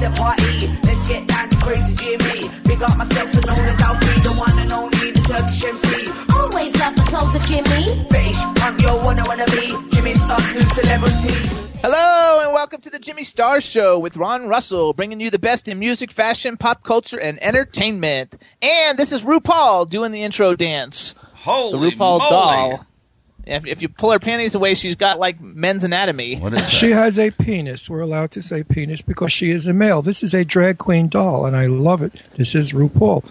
Girls inside the party. Let's get down to crazy Jimmy. Big up myself to known as Alfie, the one and only, the Turkish MC. Always love the clothes of Jimmy. British, I'm your one I wanna be. Jimmy Star, new celebrity. Hello and welcome to the Jimmy Star Show with Ron Russell, bringing you the best in music, fashion, pop culture, and entertainment. And this is RuPaul doing the intro dance. Holy the RuPaul moly. doll. If, if you pull her panties away, she's got like men's anatomy. What is? She has a penis. We're allowed to say penis because she is a male. This is a drag queen doll, and I love it. This is RuPaul.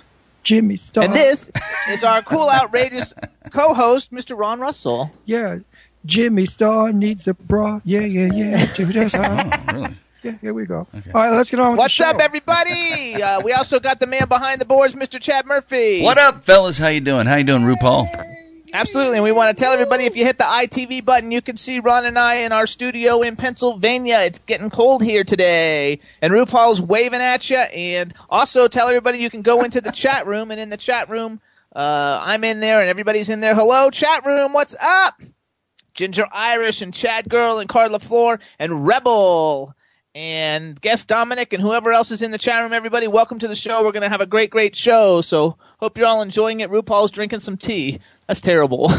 Jimmy Star. And this is our cool, outrageous co-host, Mr. Ron Russell. Yeah. Jimmy Star needs a bra. Yeah, yeah, yeah. Jimmy Star. Oh, really? Yeah, here we go. All right, let's get on with What's the show. up, everybody? uh, we also got the man behind the boards, Mr. Chad Murphy. What up, fellas? How you doing? How you doing, RuPaul? Absolutely, and we want to tell everybody if you hit the ITV button, you can see Ron and I in our studio in Pennsylvania. It's getting cold here today, and RuPaul's waving at you. And also tell everybody you can go into the chat room, and in the chat room, uh, I'm in there, and everybody's in there. Hello, chat room, what's up? Ginger Irish and Chad Girl and Carla Floor and Rebel and guest Dominic and whoever else is in the chat room. Everybody, welcome to the show. We're going to have a great, great show. So hope you're all enjoying it. RuPaul's drinking some tea. That's terrible.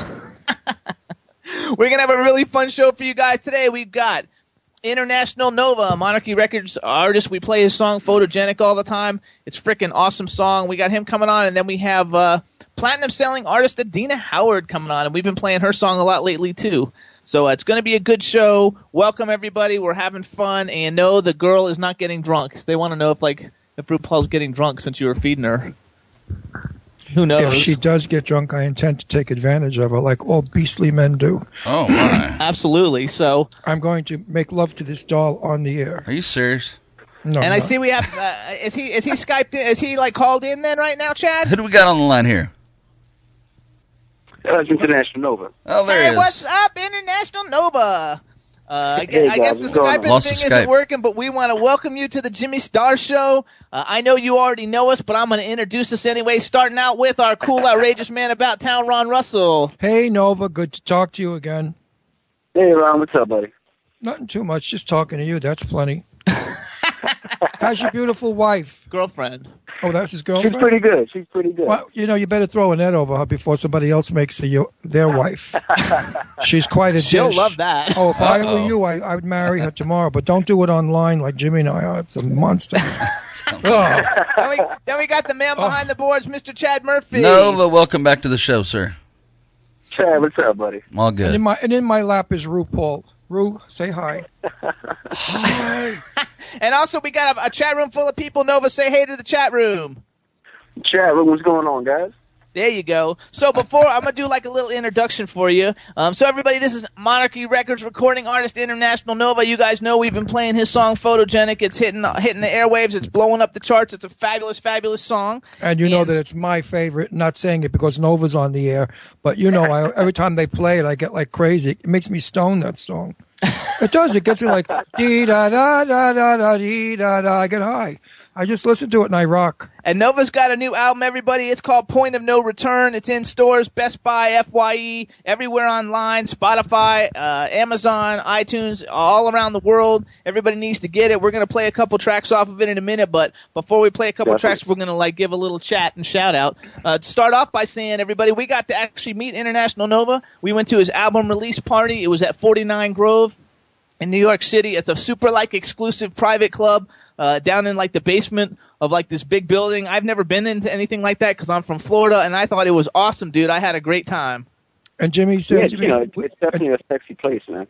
We're going to have a really fun show for you guys today. We've got International Nova, Monarchy Records artist. We play his song Photogenic all the time. It's freaking awesome song. We got him coming on, and then we have uh, platinum selling artist Adina Howard coming on, and we've been playing her song a lot lately too. So uh, it's going to be a good show. Welcome everybody. We're having fun, and no, the girl is not getting drunk. They want to know if like if RuPaul's getting drunk since you were feeding her. Who knows? If she does get drunk, I intend to take advantage of her like all beastly men do. Oh my! Absolutely. So I'm going to make love to this doll on the air. Are you serious? No, and I no. see we have. Uh, is he is he skyped? In, is he like called in then right now, Chad? Who do we got on the line here? Uh, it's International Nova. Oh, there Hey, is. what's up, International Nova? Uh, I guess, Hey, I guess the what's going Lost thing the isn't Skype. working, but we want to welcome you to the Jimmy Star Show. Uh, I know you already know us, but I'm going to introduce us anyway. Starting out with our cool, outrageous man about town, Ron Russell. Hey, Nova, good to talk to you again. Hey, Ron, what's up, buddy? Nothing too much, just talking to you. That's plenty. How's your beautiful wife? Girlfriend. Oh, that's his girlfriend. She's pretty good. She's pretty good. Well, you know, you better throw a net over her before somebody else makes her your, their wife. She's quite a She'll dish. love that. Oh, if I were you, I, I would marry her tomorrow. But don't do it online like Jimmy and I are. It's a monster. oh, Then we, then we got the man oh. behind the boards, Mr. Chad Murphy. Nova, welcome back to the show, sir. Chad, what's up, buddy? All and in good. my and in my lap is RuPaul. Ru, say hi. hi. And also, we got a, a chat room full of people. Nova, say hey to the chat room. Chat room, what's going on, guys? There you go. So before I'm gonna do like a little introduction for you. Um, so everybody, this is Monarchy Records recording artist International Nova. You guys know we've been playing his song Photogenic. It's hitting hitting the airwaves. It's blowing up the charts. It's a fabulous, fabulous song. And you know that it's my favorite. Not saying it because Nova's on the air, but you know, I, every time they play it, I get like crazy. It makes me stone that song. It does. It gets me like dee da da da da da dee da da. I get high. I just listen to it and I rock. And Nova's got a new album, everybody. It's called Point of No Return. It's in stores, Best Buy, FYE, everywhere online, Spotify, uh, Amazon, iTunes, all around the world. Everybody needs to get it. We're going to play a couple tracks off of it in a minute, but before we play a couple Definitely. tracks, we're going to like give a little chat and shout out. Uh, start off by saying, everybody, we got to actually meet International Nova. We went to his album release party. It was at 49 Grove in New York City. It's a super like exclusive private club uh, down in like the basement of like this big building. I've never been into anything like that because I'm from Florida, and I thought it was awesome, dude. I had a great time. And Jimmy said, Yeah, Jimmy, you know, it's, it's definitely a sexy place, man.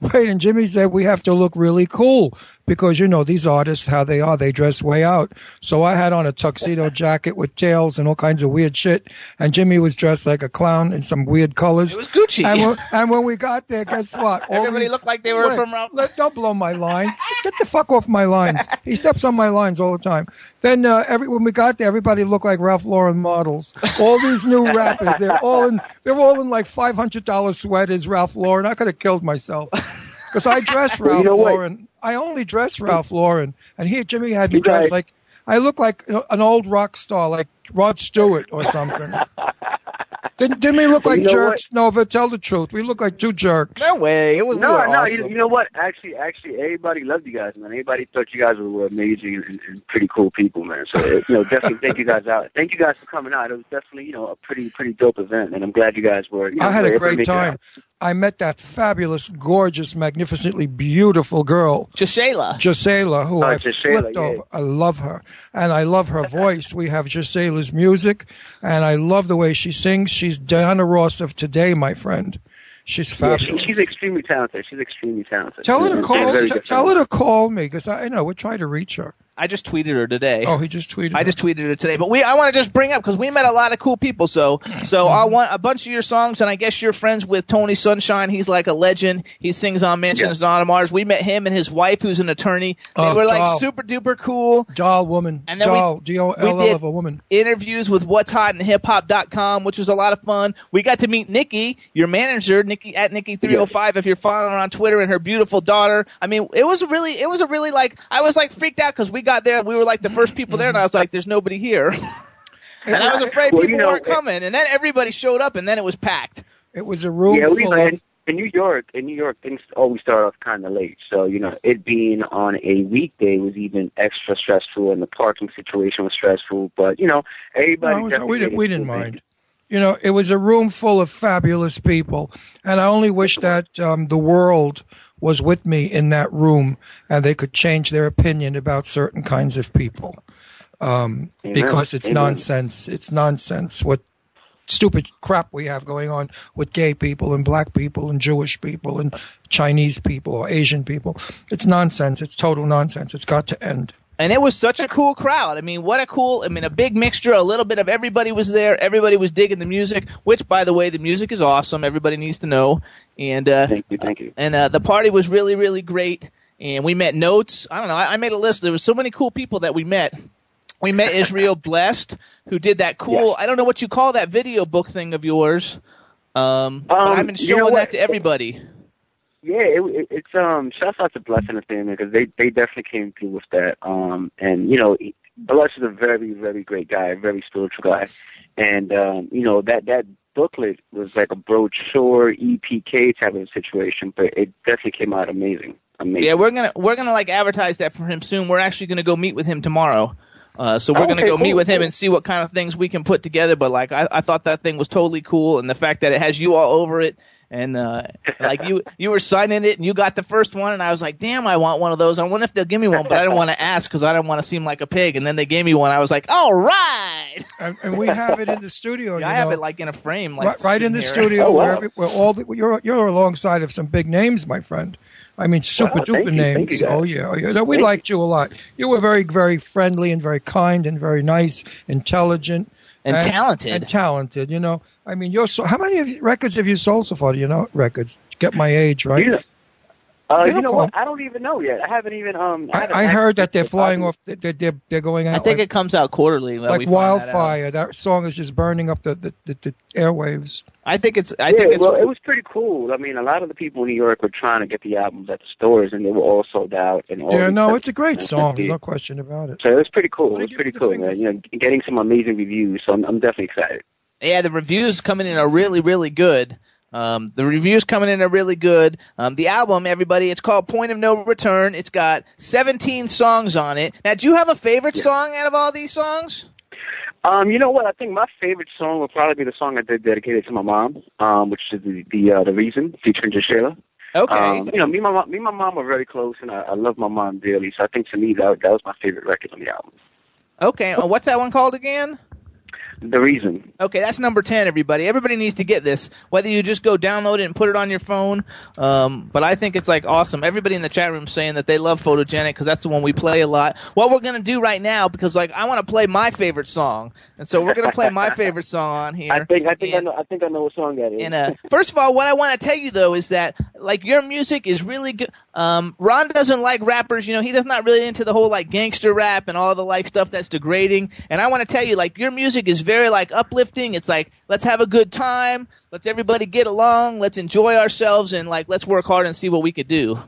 Wait, and Jimmy said we have to look really cool because you know these artists how they are. They dress way out. So I had on a tuxedo jacket with tails and all kinds of weird shit, and Jimmy was dressed like a clown in some weird colors. It was Gucci. And when, and when we got there, guess what? All Everybody these- looked like they were Wait, from Ralph. Don't blow my lines. Get the fuck off my lines. He steps on my lines all the time. Then uh, every when we got there, everybody looked like Ralph Lauren models. All these new rappers, they're all in. They're all in like five hundred dollars sweaters. Ralph Lauren. I could have killed myself because I dress Well, you Ralph know what? Lauren. I only dress Ralph Lauren, and here Jimmy had me You guys- dressed like I look like an old rock star, like Rod Stewart or something. Didn't, didn't we look like you know jerks? Nova, tell the truth. We look like two jerks. No way. It was No, were no, awesome. you, you know what? Actually, actually, everybody loved you guys, man. Everybody thought you guys were, were amazing and, and pretty cool people, man. So, uh, you know, definitely thank you guys out. Thank you guys for coming out. It was definitely, you know, a pretty, pretty dope event, and I'm glad you guys were. You know, I had a great time. Out. I met that fabulous, gorgeous, magnificently beautiful girl, Gisela. Gisela, who Oh, I Gisela, flipped yeah. over. I love her, and I love her voice. We have Gisela's music, and I love the way she sings. She's Diana Ross of today, my friend. She's Yeah, fabulous. she, she's extremely talented. She's extremely talented. tell her to call. t- tell her to call me because I, I know we're trying to reach her. I just tweeted her today. Oh, he just tweeted. I her. just tweeted her today, but we I want to just bring up because we met a lot of cool people. So hmm. so I want a bunch of your songs, and I guess you're friends with Tony Sunshine. He's like a legend. He sings on Mansions on Mars. We met him and his wife, who's an attorney. They Oh, were like doll. super duper cool. doll woman. And then we- doll. D O we did- of a woman. Interviews with What's Hot and Hip Hop.com, which was a lot of fun. We got to meet Nikki, your manager, Nikki at Nikki three hundred five. If you're following her on Twitter, and her beautiful daughter. I mean, it was really, it was a really like I was like freaked out because we got there, we were like the first people there, and I was like, "There's nobody here." And I was afraid Well, people you know, weren't coming, and then everybody showed up, and then it was packed. It was a room Yeah, we full in, in New York. In New York, things always start off kind of late. So you know, it being on a weekday was even extra stressful, and the parking situation was stressful. But you know, everybody. No, it was- we didn't. We didn't cool, man. mind. You know, it was a room full of fabulous people, and I only wish that um, the world was with me in that room, and they could change their opinion about certain kinds of people, um, because it's Amen. nonsense. It's nonsense. What stupid crap we have going on with gay people and black people and Jewish people and Chinese people or Asian people. It's nonsense. It's total nonsense. It's got to end. And it was such a cool crowd. I mean, what a cool, I mean, a big mixture, a little bit of everybody was there. Everybody was digging the music, which, by the way, the music is awesome. Everybody needs to know. And, uh, Thank you, thank you. and, uh, the party was really, really great. And we met Notes. I don't know. I, I made a list. There was so many cool people that we met. We met Israel Blessed, who did that cool, I don't know what you call that video book thing of yours. Um, but Um, I've been you know showing that to everybody. Yeah, it, it, it's um. Shouts out to Bless and the family because they they definitely came through with that. Um, and you know, Bless is a very very great guy, very spiritual guy, and um, you know that that booklet was like a brochure EPK type of situation, but it definitely came out amazing. Amazing. Yeah, we're gonna we're gonna like advertise that for him soon. We're actually gonna go meet with him tomorrow. Uh, so we're gonna go meet cool, with him cool. and see what kind of things we can put together. But like, I, I thought that thing was totally cool, and the fact that it has you all over it, and uh, like you you were signing it, and you got the first one, and I was like, damn, I want one of those. I wonder if they'll give me one, but I didn't want to ask because I didn't want to seem like a pig. And then they gave me one. I was like, all right. And, and we have it in the studio. Yeah, you I have it like in a frame, like right, right in the here. studio Oh, where, every, where all the, you're you're alongside of some big names, my friend. I mean, super Wow, duper you, names. you, guys. oh yeah, oh yeah. No, we Thank liked you a lot. You were very very friendly and very kind and very nice, intelligent, And talented. and talented. You know, I mean, you're so. How many of you, records have you sold so far? Do you know records? Get my age right. You know, uh, you know call- what? I don't even know yet. I haven't even. Um, I, haven't I heard that they're flying off. They're they're, they're going out. I think like, it comes out quarterly. when we like find that out. wildfire. That, song is just burning up the the, the, the airwaves. I think it's. I yeah, think it's. well, it was pretty cool. I mean, a lot of the people in New York were trying to get the albums at the stores, and they were all sold out. And all Yeah, no, it's a great song. There's no question about it. So it was pretty cool. It was pretty cool, man. You know, getting some amazing reviews. So I'm, I'm definitely excited. Yeah, the reviews coming in are really, really good. Um, the reviews coming in are really good. Um, the album, everybody, it's called Point of No Return. It's got 17 songs on it. Now, do you have a favorite song out of all these songs? Um, you know what? I think my favorite song would probably be the song I did dedicated to my mom, um, which is the the, uh, the reason featuring Jashayla. Okay. Um, you know, me and my mom, me and my mom are very close, and I, I love my mom dearly. So I think to me that that was my favorite record on the album. Okay. Uh, what's that one called again? The reason. Okay, that's number 10, everybody. Everybody needs to get this. Whether you just go download it and put it on your phone. Um, but I think it's like awesome. Everybody in the chat room saying that they love Photogenic because that's the one we play a lot. What we're going to do right now, because like I want to play my favorite song. And so we're going to play my favorite song on here. I think I think I know I think I know what song that is. And uh, first of all, what I want to tell you though is that like your music is really good. Um, Ron doesn't like rappers. You know, he does not really into the whole like gangster rap and all the like stuff that's degrading. And I want to tell you, like your music is very like uplifting. It's like let's have a good time. Let's everybody get along. Let's enjoy ourselves and like let's work hard and see what we could do.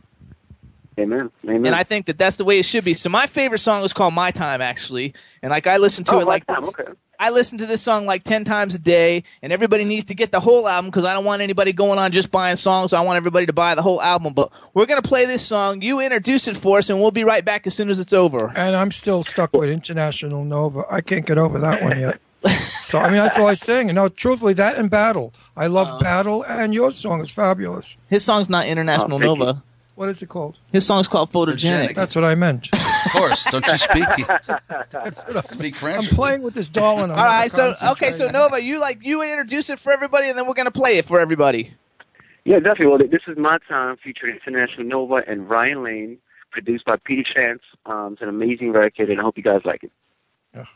Amen. Amen. And I think that that's the way it should be. So my favorite song is called "My Time" actually, and like I listen to oh, it like. Okay. I listen to this song like 10 times a day, and everybody needs to get the whole album because I don't want anybody going on just buying songs. I want everybody to buy the whole album. But we're going to play this song. You introduce it for us, and we'll be right back as soon as it's over. And I'm still stuck with International Nova. I can't get over that one yet. so I mean, that's all I sing. And no, truthfully, that and Battle. I love Uh-huh. Battle, and your song is fabulous. His song's not International Oh, thank Nova. What is it called? His song's called Photogenic. That's what I meant. Of course. Don't you speak That's what I speak I'm playing with this doll, and I'm All so okay, so. Nova, you like you introduce it for everybody, and then we're gonna play it for everybody. Yeah, definitely. Well, this is my time featuring International Nova and Ryan Lane, produced by Peter Chance. Um, it's an amazing record, and I hope you guys like it. All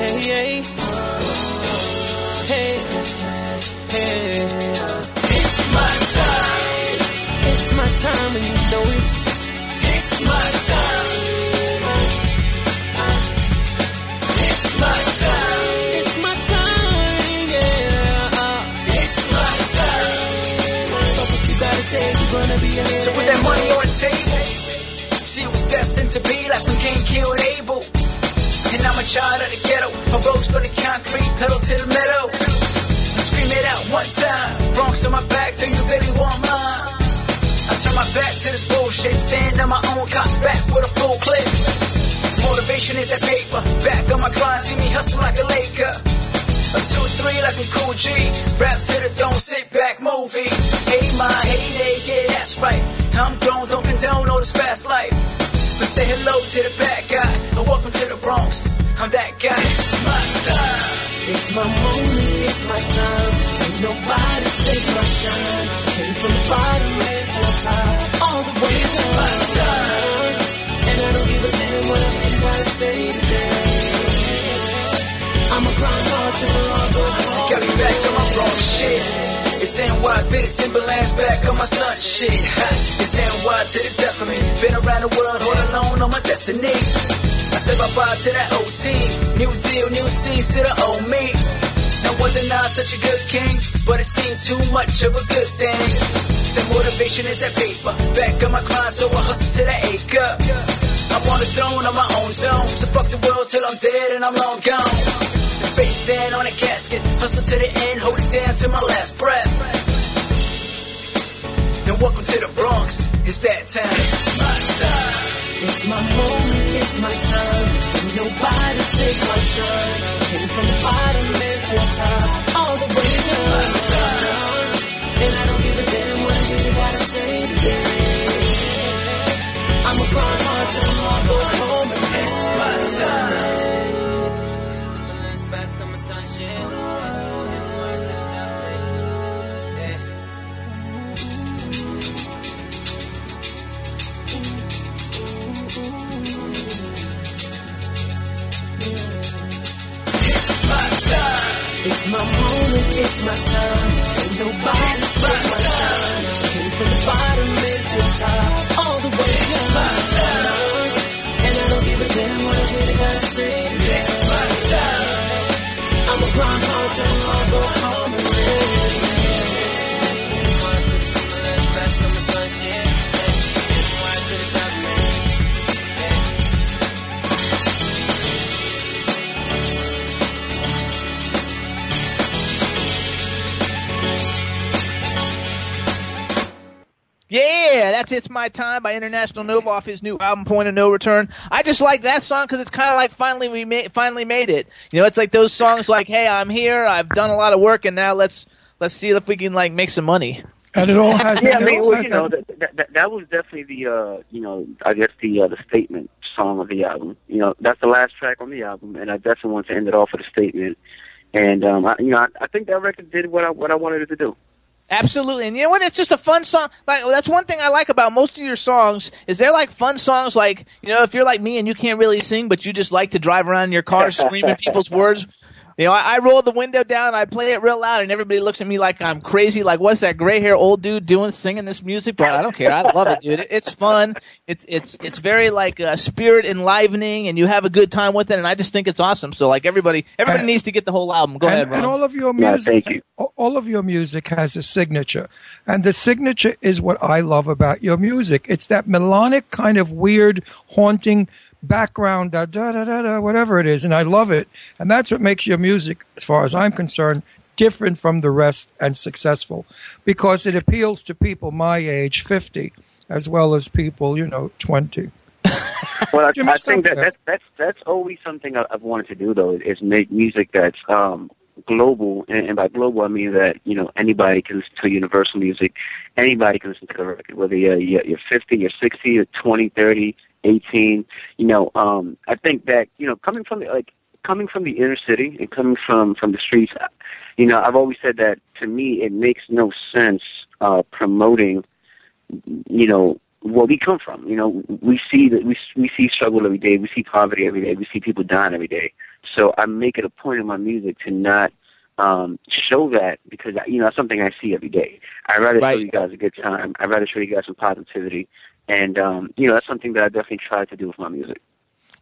hey, hey. Hey, hey. It's my time. It's my time and you know it. It's my time. It's my time. It's my time, yeah. It's my time. Fuck what you gotta say, you're gonna be a So put that money on the table. See, it was destined to be like when Cain killed Abel. And I'm a child of the ghetto. I rose from the concrete, pedal to the metal. I scream it out one time. Bronx on my back, do you really want mine? I turn my back to this bullshit. Stand on my own, cock back with a full clip. Motivation is that paper. Back on my grind, see me hustle like a Laker. A two, three, like a cool G. Rap to the don't sit back movie. Hey, my heyday, yeah, that's right. I'm grown, don't condone all this fast life. But say hello to the bad guy, and welcome to the Bronx. I'm that guy. It's my time. It's my moment, it's my time. Can't nobody take my shine. Came from the bottom and to the top. All the way to my time. And I don't give a damn what gotta say today. I'ma grind hard till the go home. Got me back on my wrong shit. It's NY, bit of Timberlands back on my stunt shit. Ha, it's NY to the death of me. Been around the world all alone on my destiny. I said bye bye to that old team. New deal, new scenes to the old me. Now wasn't I such a good king? But it seemed too much of a good thing. The motivation is that paper. Back on my grind, so I hustle to the acre. I'm on the throne on my own zone. So fuck the world till I'm dead and I'm long gone. Face on a casket, hustle to the end, hold it down to my last breath. Then welcome to the Bronx, it's that time. It's my time. It's my moment, it's my time. Nobody take my shine. Came from the bottom and to the top. All the way to my time. And I don't give a damn what I really gotta say today. I'ma grind hard till I'm all go home and it's my time. It's my moment, it's my time. Ain't nobody but my time. Came from the bottom made to the top, all the way it's my time. And I don't give a damn what I really gotta say. It's my time. I'm a grind hard till I go home and live. Yeah, that's It's My Time by International Nova off his new album Point of No Return. I just like that song because it's kind of like finally we made, finally made it. You know, it's like those songs like, "Hey, I'm here. I've done a lot of work, and now let's let's see if we can like make some money." And it all has. yeah, I mean, well, you know, that- that, that, that, that was definitely the, uh, you know, I guess the uh, the statement song of the album. You know, that's the last track on the album, and I definitely want to end it off with a statement. And um, I, you know, I, I think that record did what I what I wanted it to do. Absolutely, and you know what? It's just a fun song. Like that's one thing I like about most of your songs is they're like fun songs. Like you know, if you're like me and you can't really sing, but you just like to drive around in your car screaming people's words. You know, I, I roll the window down, I play it real loud, and everybody looks at me like I'm crazy. Like, what's that gray hair old dude doing singing this music? But I don't care. I love it, dude. It- It's fun. It's it's it's very like uh, spirit enlivening, and you have a good time with it. And I just think it's awesome. So like everybody, everybody And- needs to get the whole album. Go and, ahead, Ron. and all of your Yeah, music, thank you. all- all of your music has a signature, and the signature is what I love about your music. It's that melodic kind of weird, haunting background, da da da da da, whatever it is, and I love it. And that's what makes your music, as far as I'm concerned, different from the rest and successful, because it appeals to people my age, fifty, as well as people you know twenty. Well, I, I think that that's that's that's always something I've wanted to do though is make music that's um global, and, and by global I mean that you know anybody can listen to universal music, anybody can listen to the record, whether you're you're you're 50, you're 60, you're 20, 30, 18. You know, um, I think that you know coming from the, like coming from the inner city and coming from from the streets, you know, I've always said that to me it makes no sense uh, promoting you know where we come from. You know, we see that we we see struggle every day. We see poverty every day. We see people dying every day. So I make it a point in my music to not um, show that because you know that's something I see every day. I'd rather Right. show you guys a good time. I'd rather show you guys some positivity, and um, you know that's something that I definitely try to do with my music.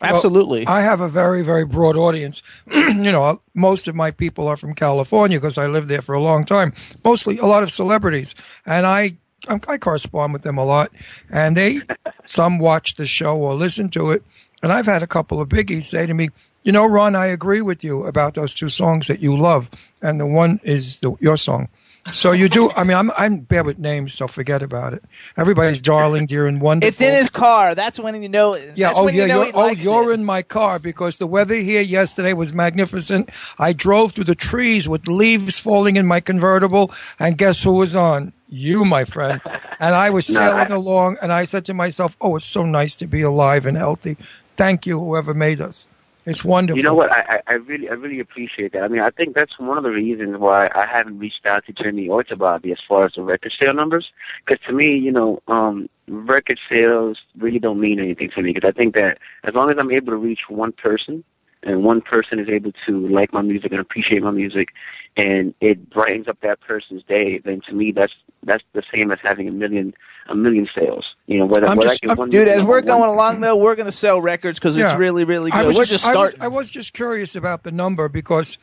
Absolutely. I have a very, very broad audience. you know, most of my people are from California because I lived there for a long time. Mostly a lot of celebrities, and I I'm- I correspond with them a lot. And they some watch the show or listen to it. And I've had a couple of biggies say to me, "You know, Ron, I agree with you about those two songs that you love, and the one is the, your song." So you do. I mean, I'm I'm bad with names, so forget about it. Everybody's darling, dear, and wonderful. It's in his car. That's when you know. Yeah. Oh, yeah. You know you're, oh, you're it. in my car because the weather here yesterday was magnificent. I drove through the trees with leaves falling in my convertible, and guess who was on? You, my friend. And I was No, sailing I- along, and I said to myself, "Oh, it's so nice to be alive and healthy. Thank you, whoever made us. It's wonderful." You know what? I, I I really I really appreciate that. I mean, I think that's one of the reasons why I haven't reached out to Jimmy or to Bobby as far as the record sale numbers. Because to me, you know, um, record sales really don't mean anything to me. Because I think that as long as I'm able to reach one person, and one person is able to like my music and appreciate my music, and it brightens up that person's day, then to me that's that's the same as having a million a million sales. You know, whether, I'm whether just- I I'm, one Dude, as we're one- going along, though, we're going to sell records because Yeah. it's really, really I good. was We're just, just I was. I was just curious about the number because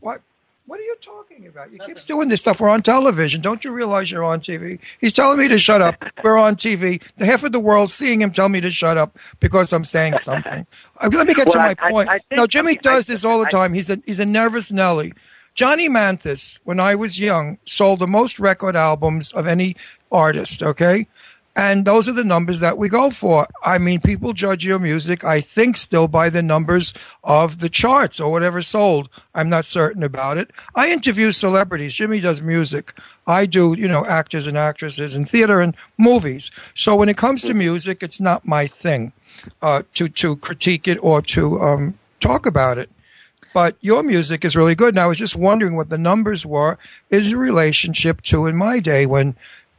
what what are you talking about? You keep doing this stuff. We're on television. Don't you realize you're on TV? He's telling me to shut up. We're on TV. The half of the world seeing him tell me to shut up because I'm saying something. Uh, Let me get to my I- I- point. I think- no, Jimmy I mean, does I- this all the I- time. He's a he's a nervous Nelly. Johnny Mathis, when I was young, sold the most record albums of any artist. Okay. And those are the numbers that we go for. I mean, people judge your music, I think, still by the numbers of the charts or whatever sold. I'm not certain about it. I interview celebrities. Jimmy does music. I do, you know, actors and actresses and theater and movies. So when it comes to music, it's not my thing uh, to to critique it or to um, talk about it. But your music is really good. And I was just wondering what the numbers were. Is a relationship to in my day when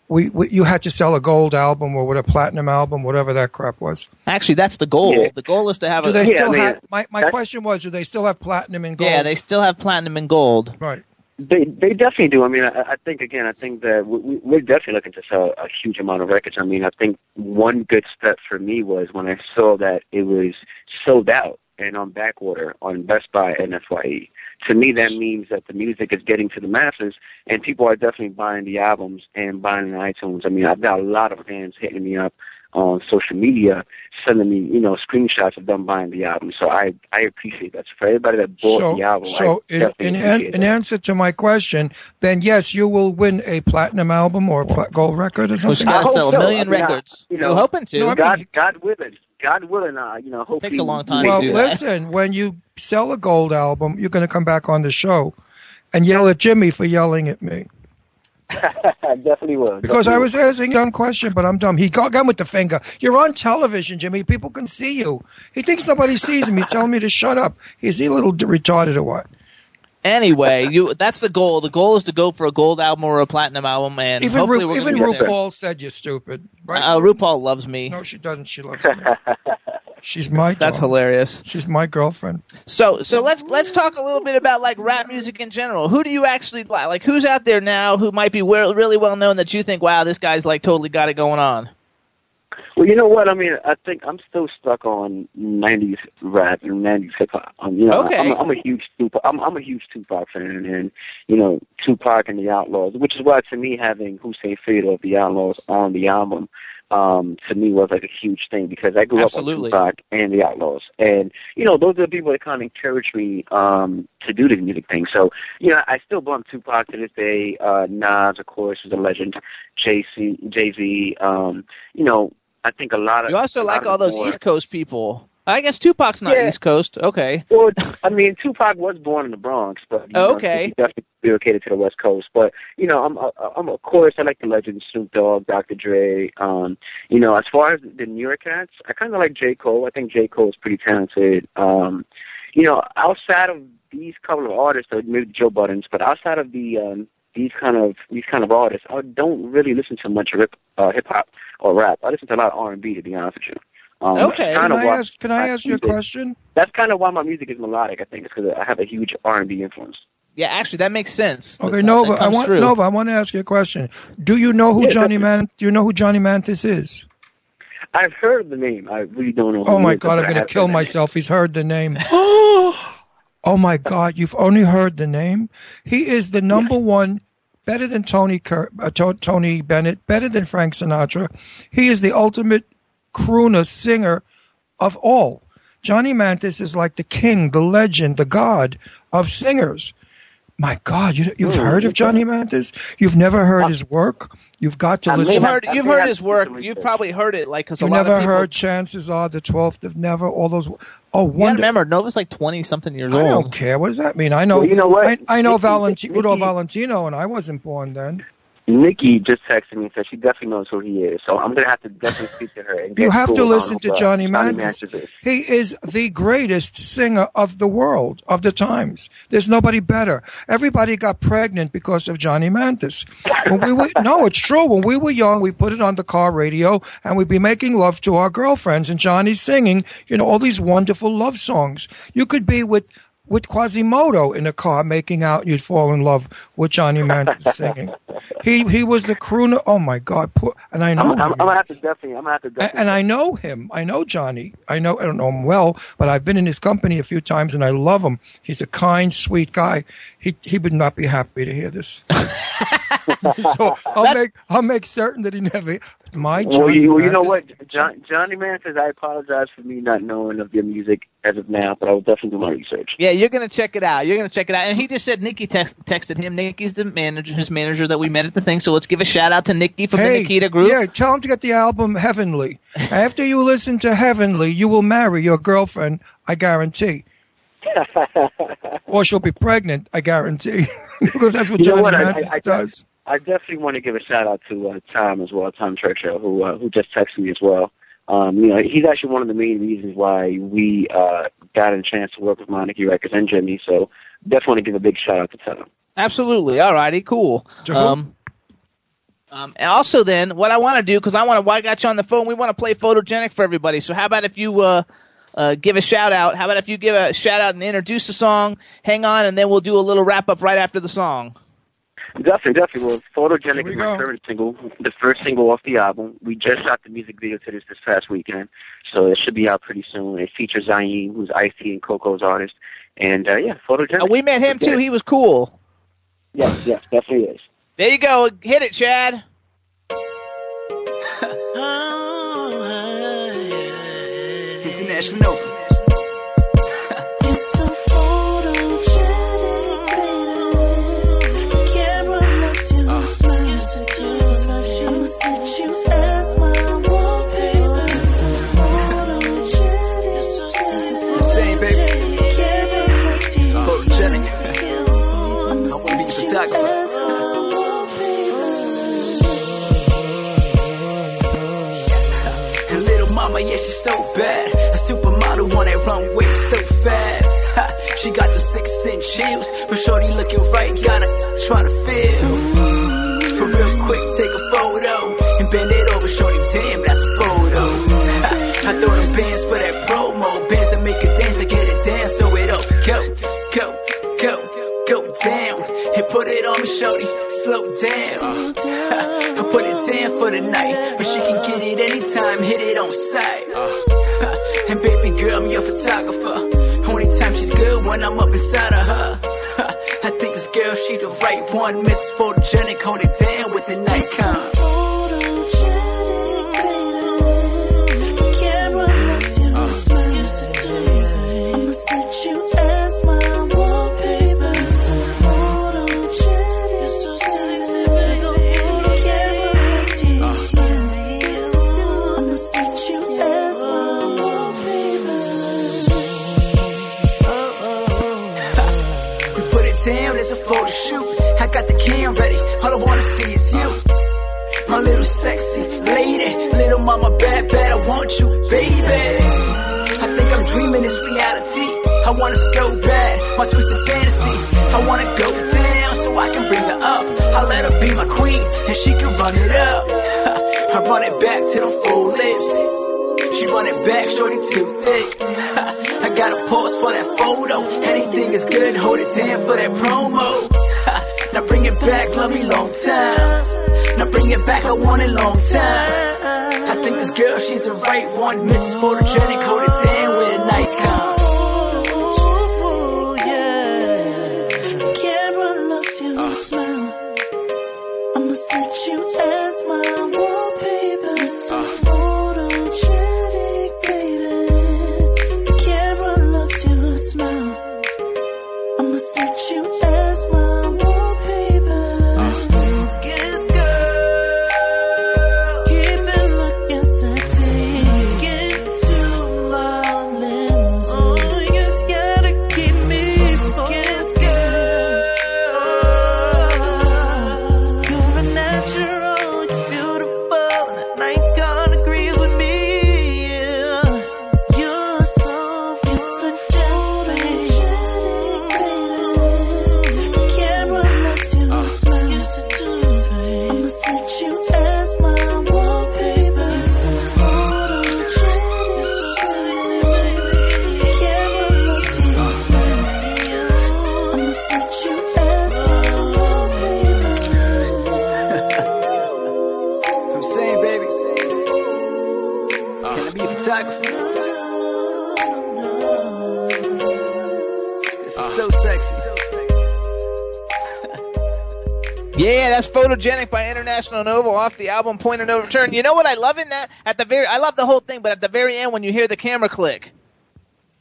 we, we you had to sell a gold album or what a platinum album, whatever that crap was. Actually, that's the goal. Yeah. The goal is to have Do a. they Yeah, still I mean, have? My my question was, do they still have platinum and gold? yeah, they still have platinum and gold. right. They they definitely do. I mean, I, I think again, I think that we, we- we're definitely looking to sell a huge amount of records. I mean, I think one good step for me was when I saw that it was sold out and on backorder on Best Buy and Fye. To me, that means that the music is getting to the masses, and people are definitely buying the albums and buying the iTunes. I mean, I've got a lot of fans hitting me up on social media, sending me, you know, screenshots of them buying the album. So I I appreciate that. So for everybody that bought So, the album, so I in, in, an, in answer to my question, then yes, you will win a platinum album or a pla- gold record or something. I hope so. I mean, I- you know, No, I mean, God, God willing, God willing, uh, you know, hope it Takes a long time well, listen, when you sell a gold album, you're going to come back on the show and yell at Jimmy for yelling at me. definitely will. Because I definitely was asking a dumb question, but I'm dumb. He got gun with the finger. You're on television, Jimmy. People can see you. He thinks nobody sees him. He's telling me to shut up. Is he a little retarded or what? Anyway, you that's the goal. The goal is to go for a gold album or a platinum album, and Even, hopefully Ru- we're even gonna get there. RuPaul said you're stupid. Right? Uh, RuPaul loves me. No, she doesn't. She loves me. She's my. That's hilarious. She's my girlfriend. So, so let's let's talk a little bit about like rap music in general. Who do you actually like? Like, who's out there now who might be really well known that you think, wow, this guy's like totally got it going on? Well, you know what? I mean, I think I'm still stuck on '90s rap and '90s hip hop. Um, you know, Okay. I'm, a, I'm a huge Tupac. I'm, I'm a huge Tupac fan, and and you know, Tupac and the Outlaws, which is why to me having Hussein Fredo of the Outlaws on the album, um, to me was like a huge thing because I grew Absolutely. up on Tupac and the Outlaws, and you know, those are the people that kind of encouraged me um, to do the music thing. So, you know, I still bump Tupac to this day. Uh, Nas, of course, is a legend. Jay Z, Jay Z. Um, you know, I think a lot of You also like all those more- East Coast people. I guess Tupac's not Yeah. East Coast. Okay. Well, I mean, Tupac was born in the Bronx, but you know, Okay. he definitely relocated to the West Coast. But you know, I'm, uh, I'm of course I like the legends Snoop Dogg, Dr. Dre. Um, you know, as far as the newer cats, I kind of like J Cole. I think J Cole is pretty talented. Um, you know, outside of these couple of artists, or maybe Joe Budden, but outside of the um, these kind of these kind of artists, I don't really listen to much rip, uh, hip hop or rap. I listen to a lot of R and B, to be honest with you. Um, Okay. Can I why ask? Can I my ask you a music- question? That's kind of why my music is melodic. I think it's because I have a huge R and B influence. Yeah, actually, that makes sense. Okay, That- Nova. that I want through. Nova. I want to ask you a question. Do you know who Yeah, Johnny definitely. Man? Do you know who Johnny Mathis is? I've heard the name. I really don't know. Oh he my is, God! I'm going to kill heard the name. myself. He's heard the name. oh my God! You've only heard the name. He is the number one, better than Tony Cur- uh, To- Tony Bennett, better than Frank Sinatra. He is the ultimate crooner singer of all. Johnny Mathis is like the king, the legend, the god of singers. My God, you, you've Hmm, heard of Johnny Mathis? You've never heard his work? You've got to I listen. You've heard, you've heard his work. You've probably heard it, like because a You lot never of people. heard chances are the 12th of never, all those. Oh, You gotta wonder. remember, Nova's like twenty something years I old. I don't care. What does that mean? I know. Well, you know what? I, I know Nikki- Valentino, Nikki- Rudolph Valentino, and I wasn't born then. Nikki just texted me and said she definitely knows who he is. So I'm gonna have to definitely speak to her. And You have to listen to Johnny Mathis. He is the greatest singer of the world, of the times. There's nobody better. Everybody got pregnant because of Johnny Mathis. When we were, no, it's true. When we were young, we put it on the car radio and we'd be making love to our girlfriends and Johnny's singing, you know, all these wonderful love songs. You could be with with Quasimodo in a car making out, you'd fall in love with Johnny Mathis singing. He he was the crooner. Oh my God! Poor, and I know I'm, I'm, him. I'm gonna have to definitely. I'm gonna have to A- definitely. and I know him. I know Johnny. I know I don't know him well, but I've been in his company a few times, and I love him. He's a kind, sweet guy. He he would not be happy to hear this. so I'll make I'll make certain that he never. My Johnny well, you, well, you know what, John, Johnny Man says I apologize for me not knowing of your music as of now, but I will definitely do my research. Yeah, you're gonna check it out. You're gonna check it out. And he just said Nikki text, texted him. Nikki's the manager, his manager that we met at the thing. So let's give a shout out to Nikki from Hey, the Nikita Group. yeah, tell him to get the album Heavenly. After you listen to Heavenly, you will marry your girlfriend. I guarantee. or she'll be pregnant. I guarantee, because that's what You know Johnny what, Mantis I- I- does. I definitely want to give a shout out to uh, Tom as well, Tom Churchill, who uh, who just texted me as well. Um, you know, he's actually one of the main reasons why we uh, got a chance to work with Monarchy Records and Jimmy. So definitely want to give a big shout out to Tom. Absolutely. All righty. Cool. Um, um, and also, then, what I want to do because I want to, why I got you on the phone, we want to play photogenic for everybody. So, how about if you uh, uh, give a shout out. How about if you give a shout out and introduce the song? Hang on, and then we'll do a little wrap up right after the song. Definitely, definitely. Well, Photogenic we is my go. favorite single, the first single off the album. We just shot the music video to this this past weekend, so it should be out pretty soon. It features Zayn, who's Ice-T and Coco's artist. And, uh, yeah, Photogenic. Uh, we met him too. He was cool. Yes, yes, definitely is. There you go. Hit it, Chad. International Nova. On that runway, so. Ha, she got the six inch heels, but shorty looking right, gotta try to feel. But real quick, take a photo and bend it over, shorty. Damn, that's a photo. I throw them bands for that promo, bands that make her dance, I get it down, so it up, go, go, go, go down, and put it on me, shorty. Slow down. I put it down for the night, but she can get it anytime, hit it on sight. And baby girl, I'm your photographer. Only time she's good when I'm up inside of her. I think this girl, she's the right one. Mrs. Photogenic, hold it down with the Nikon. I got the cam ready, all I wanna see is you. My little sexy lady, little mama bad, bad, I want you, baby. I think I'm dreaming this reality. I want it so bad, my twisted fantasy. I wanna go down so I can bring her up. I let her be my queen, and she can run it up. I run it back to the full lips. She run it back, shorty too thick. I got a pause for that photo. Anything is good, hold it down for that promo. Now bring it back, love me long time. Now bring it back, I want it long time. I think this girl, she's the right one. Mrs. Photogenic, it down with a Nikon. Ooh, yeah. Camera loves your smile. I'ma set you as my wallpaper. So photogenic by International Nova off the album Point of No Return. You know what I love in that? At the very, I love the whole thing, but at the very end when you hear the camera click,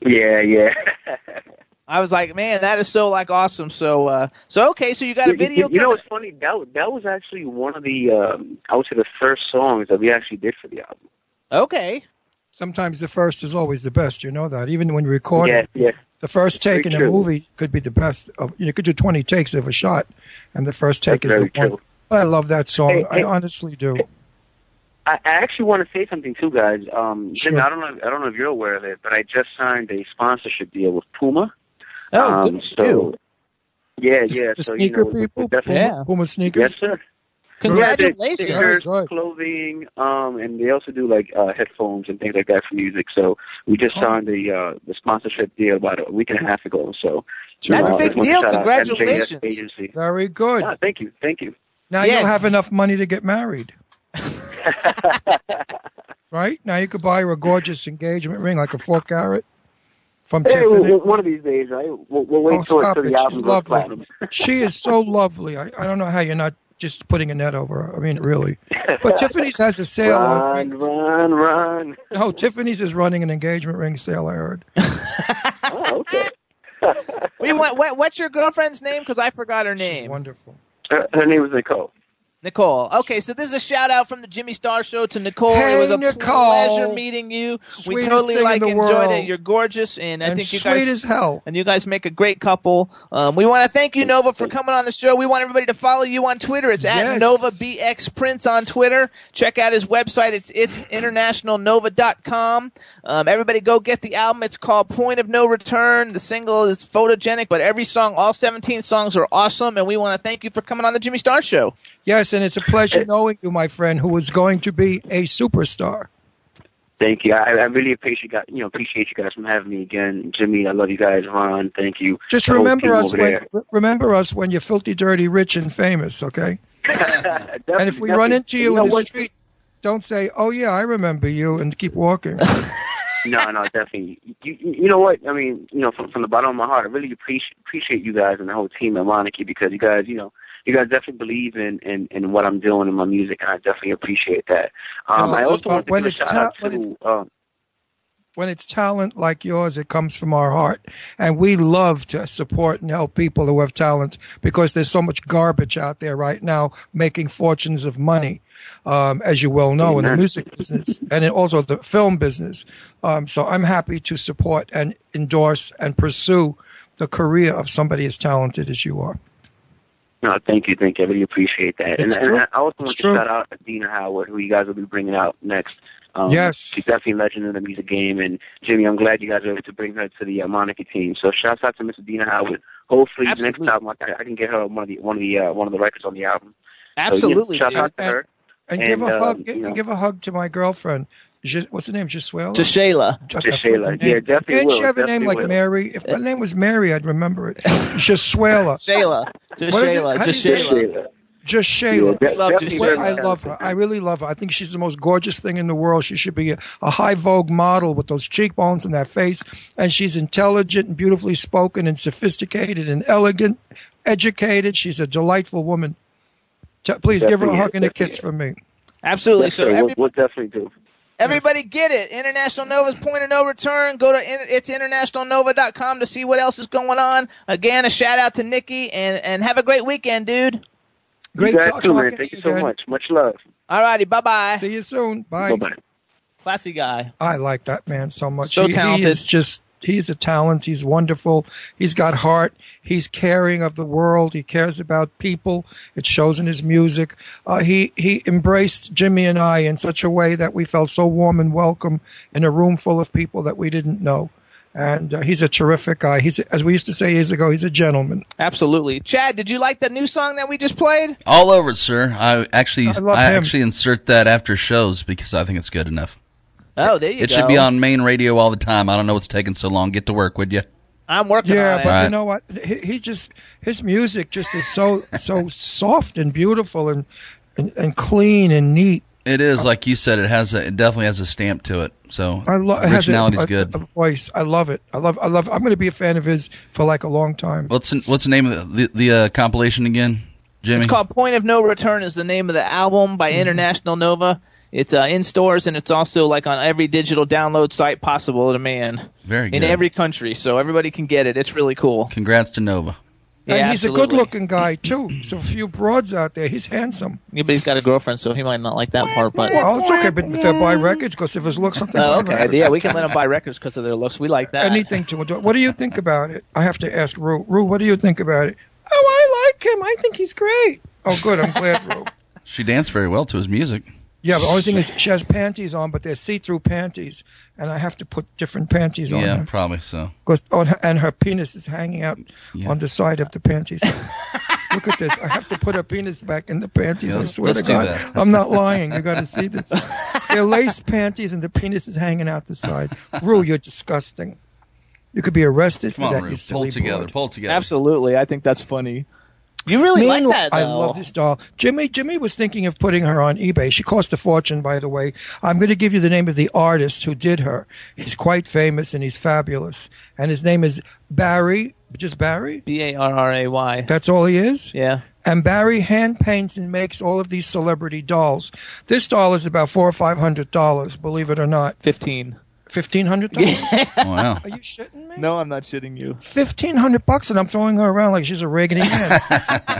Yeah, yeah. I was like, man, that is so like awesome. So, uh, so okay, so you got a video. You, you know coming- what's funny? That was- that was actually one of the um, I would say the first songs that we actually did for the album. okay, Sometimes the first is always the best. You know that. Even when you record Yeah, it, yeah. the first Very take in a true. movie could be the best. Of, you could do 20 takes of a shot, and the first take That's is very the one. True. I love that song. Hey, I honestly do. I, I actually want to say something too, guys. Um, Jim, Sure. I don't know. I don't know if you're aware of it, but I just signed a sponsorship deal with Puma. oh, um, good for so you. yeah, The, yeah. the so sneaker you know, people, definitely- Yeah. Puma, Puma sneakers. Yes, sir. Congratulations. Yeah, they- they Very clothing, um, and they also do like uh, headphones and things like that for music. So we just signed the uh, the sponsorship deal about a week and a half ago. So That's a uh, big just want to deal. shout out MJS Congratulations. Agency. Very good. Ah, thank you, thank you. Now Yeah. you'll have enough money to get married. right? Now you could buy her a gorgeous engagement ring, like a four carat from Hey, Tiffany. one of these days, right? We'll, we'll wait Oh, till, stop till it. the She's album goes lovely. platinum. She is so lovely. I, I don't know how you're not just putting a net over her. I mean, really. But Tiffany's has a sale. Run, on- run, run. No, Tiffany's is running an engagement ring sale, I heard. Oh, okay. We want, what, what's your girlfriend's name? Because I forgot her She's name. wonderful. Her, her name was Nicole. Nicole. Okay, so this is a shout out from the Jimmy Star Show to Nicole. it Hey, was a Nicole. pleasure meeting you. we totally like enjoyed world. it. You're gorgeous, and I and think you sweet guys as hell. and you guys make a great couple. Um, we want to thank you, Nova, for coming on the show. We want everybody to follow you on Twitter. It's at Yes. Nova BX Prince on Twitter. Check out his website. It's it's internationalnova.com. Um, everybody go get the album. It's called Point of No Return. The single is photogenic, but every song, all 17 songs are awesome. And we want to thank you for coming on the Jimmy Star Show. Yes, and it's a pleasure knowing you, my friend, who is going to be a superstar. Thank you. I, I really appreciate you guys. You know, appreciate you guys from having me again, Jimmy. I love you guys. Ron, thank you. Just remember us when there. remember us when you're filthy, dirty, rich, and famous. Okay. And if we run into you, know in the what? street, don't say, "Oh yeah, I remember you," and keep walking. no, no, definitely. You, you you know what? I mean, you know, from from the bottom of my heart, I really appreciate appreciate you guys and the whole team at Monarchy because you guys, you know, you guys definitely believe in in, in what I'm doing in my music, and I definitely appreciate that. Um, I also want to when give a it's shout ta- out when it's- to. Um, when it's talent like yours, it comes from our heart. And we love to support and help people who have talent because there's so much garbage out there right now making fortunes of money, um, as you well know, in the music business and in also the film business. Um, so I'm happy to support and endorse and pursue the career of somebody as talented as you are. No, thank you, thank you. I really appreciate that. And, It's and true. I also It's want to true. shout out Adina Howard, who you guys will be bringing out next. Um, Yes. she's definitely a legend in the music game. And Jimmy, I'm glad you guys are able to bring her to the uh, Monarchy team. So shouts out to Miss Adina Howard. Hopefully, Absolutely. next album I, I can get her one of the one of the uh, one of the records on the album. So, yeah, Absolutely. shout dude. out to her. And, give a And, hug, um, give, you know. give a hug to my girlfriend. Je- what's her name? Jisuela? To Shayla. Got To that Shayla. freaking Yeah, definitely Didn't she will, have a name like will. Mary? If her name was Mary, I'd remember it. Jasuela. Shayla. To What is it? Shayla. How To do you say Shayla. Shayla. Just Yeah, Shayla. love Just Well, I love her. I really love her. I think she's the most gorgeous thing in the world. She should be a, a high vogue model with those cheekbones and that face. And she's intelligent and beautifully spoken and sophisticated and elegant, educated. She's a delightful woman. T- Please give her a Definitely hug and a kiss definitely from me. Absolutely. Yes, So sir. We'll, we'll definitely do. Everybody get it. International Nova's point of no return. Go to it's internationalnova.com to see what else is going on. Again, a shout out to Nikki and, and have a great weekend, dude. Great you guys talk- too, man. talking Thank to you you, so Dan. much. Much love. All righty. Bye bye. See you soon. Bye. Bye bye. Classy guy. I like that man so much. So he, He talented. is just he's a talent. He's wonderful. He's got heart. He's caring of the world. He cares about people. It shows in his music. Uh, he he embraced Jimmy and I in such a way that we felt so warm and welcome in a room full of people that we didn't know. And uh, he's a terrific guy. He's as we used to say years ago. He's a gentleman. Absolutely. Chad, did you like the new song that we just played? All over it, sir. I actually, I I, actually insert that after shows because I think it's good enough. Oh, there you go. It go. should be on main radio all the time. I don't know what's taking so long. Get to work, would you? I'm working Yeah, on it. but you know what? He, he just his music just is so so soft and beautiful and, and and clean and neat. It is like you said. It has a. It definitely has a stamp to it. So I love it has a, originality's a, good. a voice. I love it. I love. I love. I'm going to be a fan of his for like a long time. What's the, what's the name of the the, the uh, compilation again, Jimmy? It's called Point of No Return is the name of the album by Mm-hmm. International Nova. It's uh, in stores and it's also like on every digital download site possible to man Very good. in every country, so everybody can get it. It's really cool. Congrats to Nova. and yeah, he's a good-looking guy too. So a few broads out there. He's handsome. Yeah, but he's got a girlfriend, so he might not like that part. But Well, it's okay, but if they buy records, because if his looks something. oh, okay, yeah, we can let him buy records because of their looks. We like that. Anything to do. What do you think about it? I have to ask Rue. Rue, what do you think about it? Oh, I like him. I think he's great. Oh, good. I'm glad, Rue. She danced very well to his music. Yeah, the only thing is she has panties on, but they're see-through panties, and I have to put different panties on Yeah, her. probably so. Because and her- and her penis is hanging out Yeah. on the side of the panties. Look at this. I have to put her penis back in the panties. Yeah, I let's- swear to do God. that. I'm not lying. You got to see this. They're lace panties and the penis is hanging out the side. Rue, you're disgusting. You could be arrested Come for on, that, Rue. you Pull silly it together. broad. Pull it together. Absolutely, I think that's funny. You really like Meanwhile- that, I love this doll. Jimmy, Jimmy was thinking of putting her on eBay. She cost a fortune, by the way. I'm going to give you the name of the artist who did her. He's quite famous and he's fabulous. And his name is Barry, just Barry. B A R R A Y. That's all he is. Yeah. And Barry hand paints and makes all of these celebrity dolls. This doll is about four or five hundred dollars, believe it or not. Fifteen. Fifteen hundred dollars. Wow. Are you shitting me? No, I'm not shitting you. Fifteen hundred bucks, and I'm throwing her around like she's a raggedy man.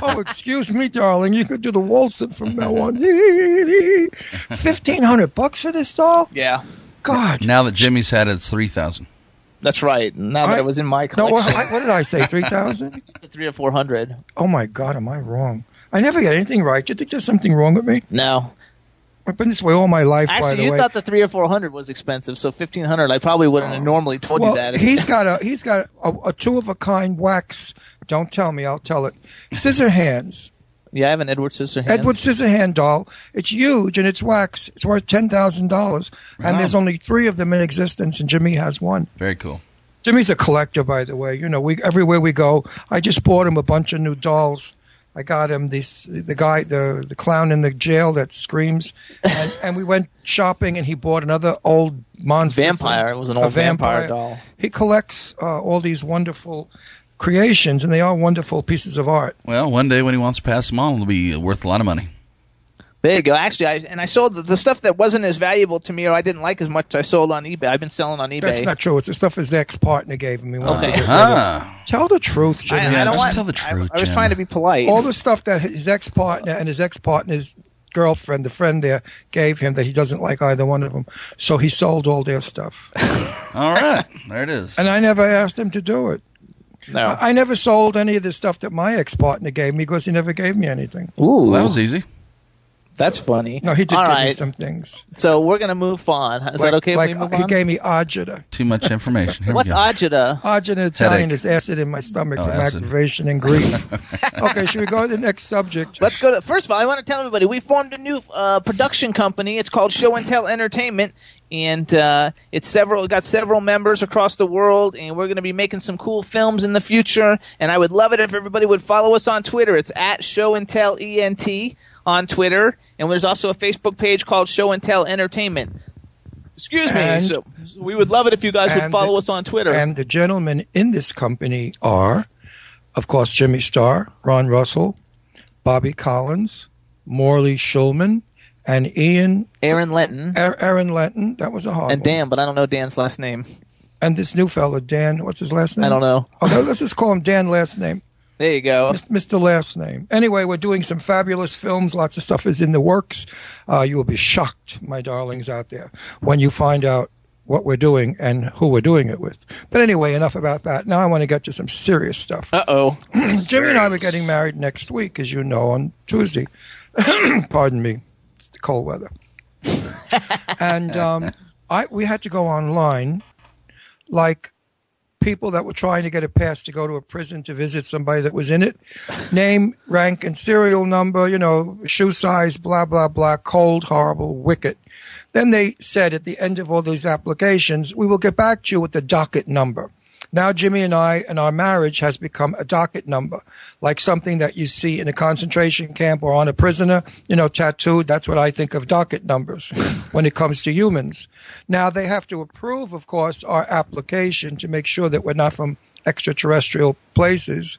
oh, excuse me, darling. You could do the waltzing from now on. Fifteen hundred bucks for this doll? Yeah, God. Now that Jimmy's had it, it's three thousand. that's right. Now that I- it was in my No, collection, what, what did I say? Three thousand? three or four hundred. Oh my God, am I wrong? I never get anything right. You think there's something wrong with me? No, I've been this way all my life. by actually, the you way. thought the three or four hundred was expensive, so fifteen hundred. I probably wouldn't have normally told well, you that. he's got a he's got a, a two of a kind wax. Don't tell me, I'll tell it. Scissor hands. yeah, I have an Edward Scissorhands. Edward Scissorhand doll. It's huge and it's wax. It's worth ten thousand dollars, and there's only three of them in existence, and Jimmy has one. Very cool. Jimmy's a collector, by the way. You know, we everywhere we go, I just bought him a bunch of new dolls. I got him this the guy the the clown in the jail that screams, and, and we went shopping, and he bought another old monster Vampire. from- It was an a old vampire doll. He collects uh, all these wonderful creations, and they are wonderful pieces of art. Well, one day when he wants to pass them on, it'll be worth a lot of money. There you go. Actually, I and I sold the, the stuff that wasn't as valuable to me or I didn't like as much. I sold on eBay. I've been selling on eBay. That's not true. It's the stuff his ex partner gave him. He wanted Okay. to get rid of. Ah, Tell the truth, Jimmy. I, I don't just want, tell the I- truth, I, was Jim. trying to be polite. all the stuff that his ex partner and his ex partner's girlfriend, the friend there, gave him that he doesn't like either one of them. So he sold all their stuff. all right. There it is. And I never asked him to do it. no. I I never sold any of the stuff that my ex partner gave me because he never gave me anything. Ooh, Well, that was easy. That's funny. No, he did All give me right. some things. So we're gonna move on. Is like, that okay like if we move he on? gave me agita. Too much information. Here What's we go. agita? Agita in Italian Headache. is acid in my stomach Oh, from acid. aggravation and grief. okay, should we go to the next subject? Let's go to. First of all, I want to tell everybody we formed a new uh, production company. It's called Show and Tell Entertainment, and uh, it's several. it got several members across the world, and we're going to be making some cool films in the future. And I would love it if everybody would follow us on Twitter. It's at Show and Tell ENT on Twitter, and there's also a Facebook page called Show and Tell Entertainment. Excuse me. And- so, so we would love it if you guys would follow the- us on Twitter. And the gentlemen in this company are, of course, Jimmy Star, Ron Russell, Bobby Collins, Morley Schulman, and Ian Aaron Lenton A- Aaron Lenton. That was a hard and one. Dan, but I don't know Dan's last name. And this new fella, Dan. What's his last name? I don't know. No, let's just call him Dan last name. There you go. Mr. Last Name. Anyway, we're doing some fabulous films. Lots of stuff is in the works. Uh, you will be shocked, my darlings out there, when you find out what we're doing and who we're doing it with. But anyway, enough about that. Now I want to get to some serious stuff. Uh oh. Jimmy and I were getting married next week, as you know, on Tuesday. Pardon me. It's the cold weather. and um, I we had to go online like people that were trying to get a pass to go to a prison to visit somebody that was in it. Name, rank, and serial number, you know, shoe size, blah, blah, blah, cold, horrible, wicked. Then they said at the end of all these applications, we will get back to you with the docket number. Now, Jimmy and I and our marriage has become a docket number, like something that you see in a concentration camp or on a prisoner, you know, tattooed. That's what I think of docket numbers when it comes to humans. Now, they have to approve, of course, our application to make sure that we're not from extraterrestrial places.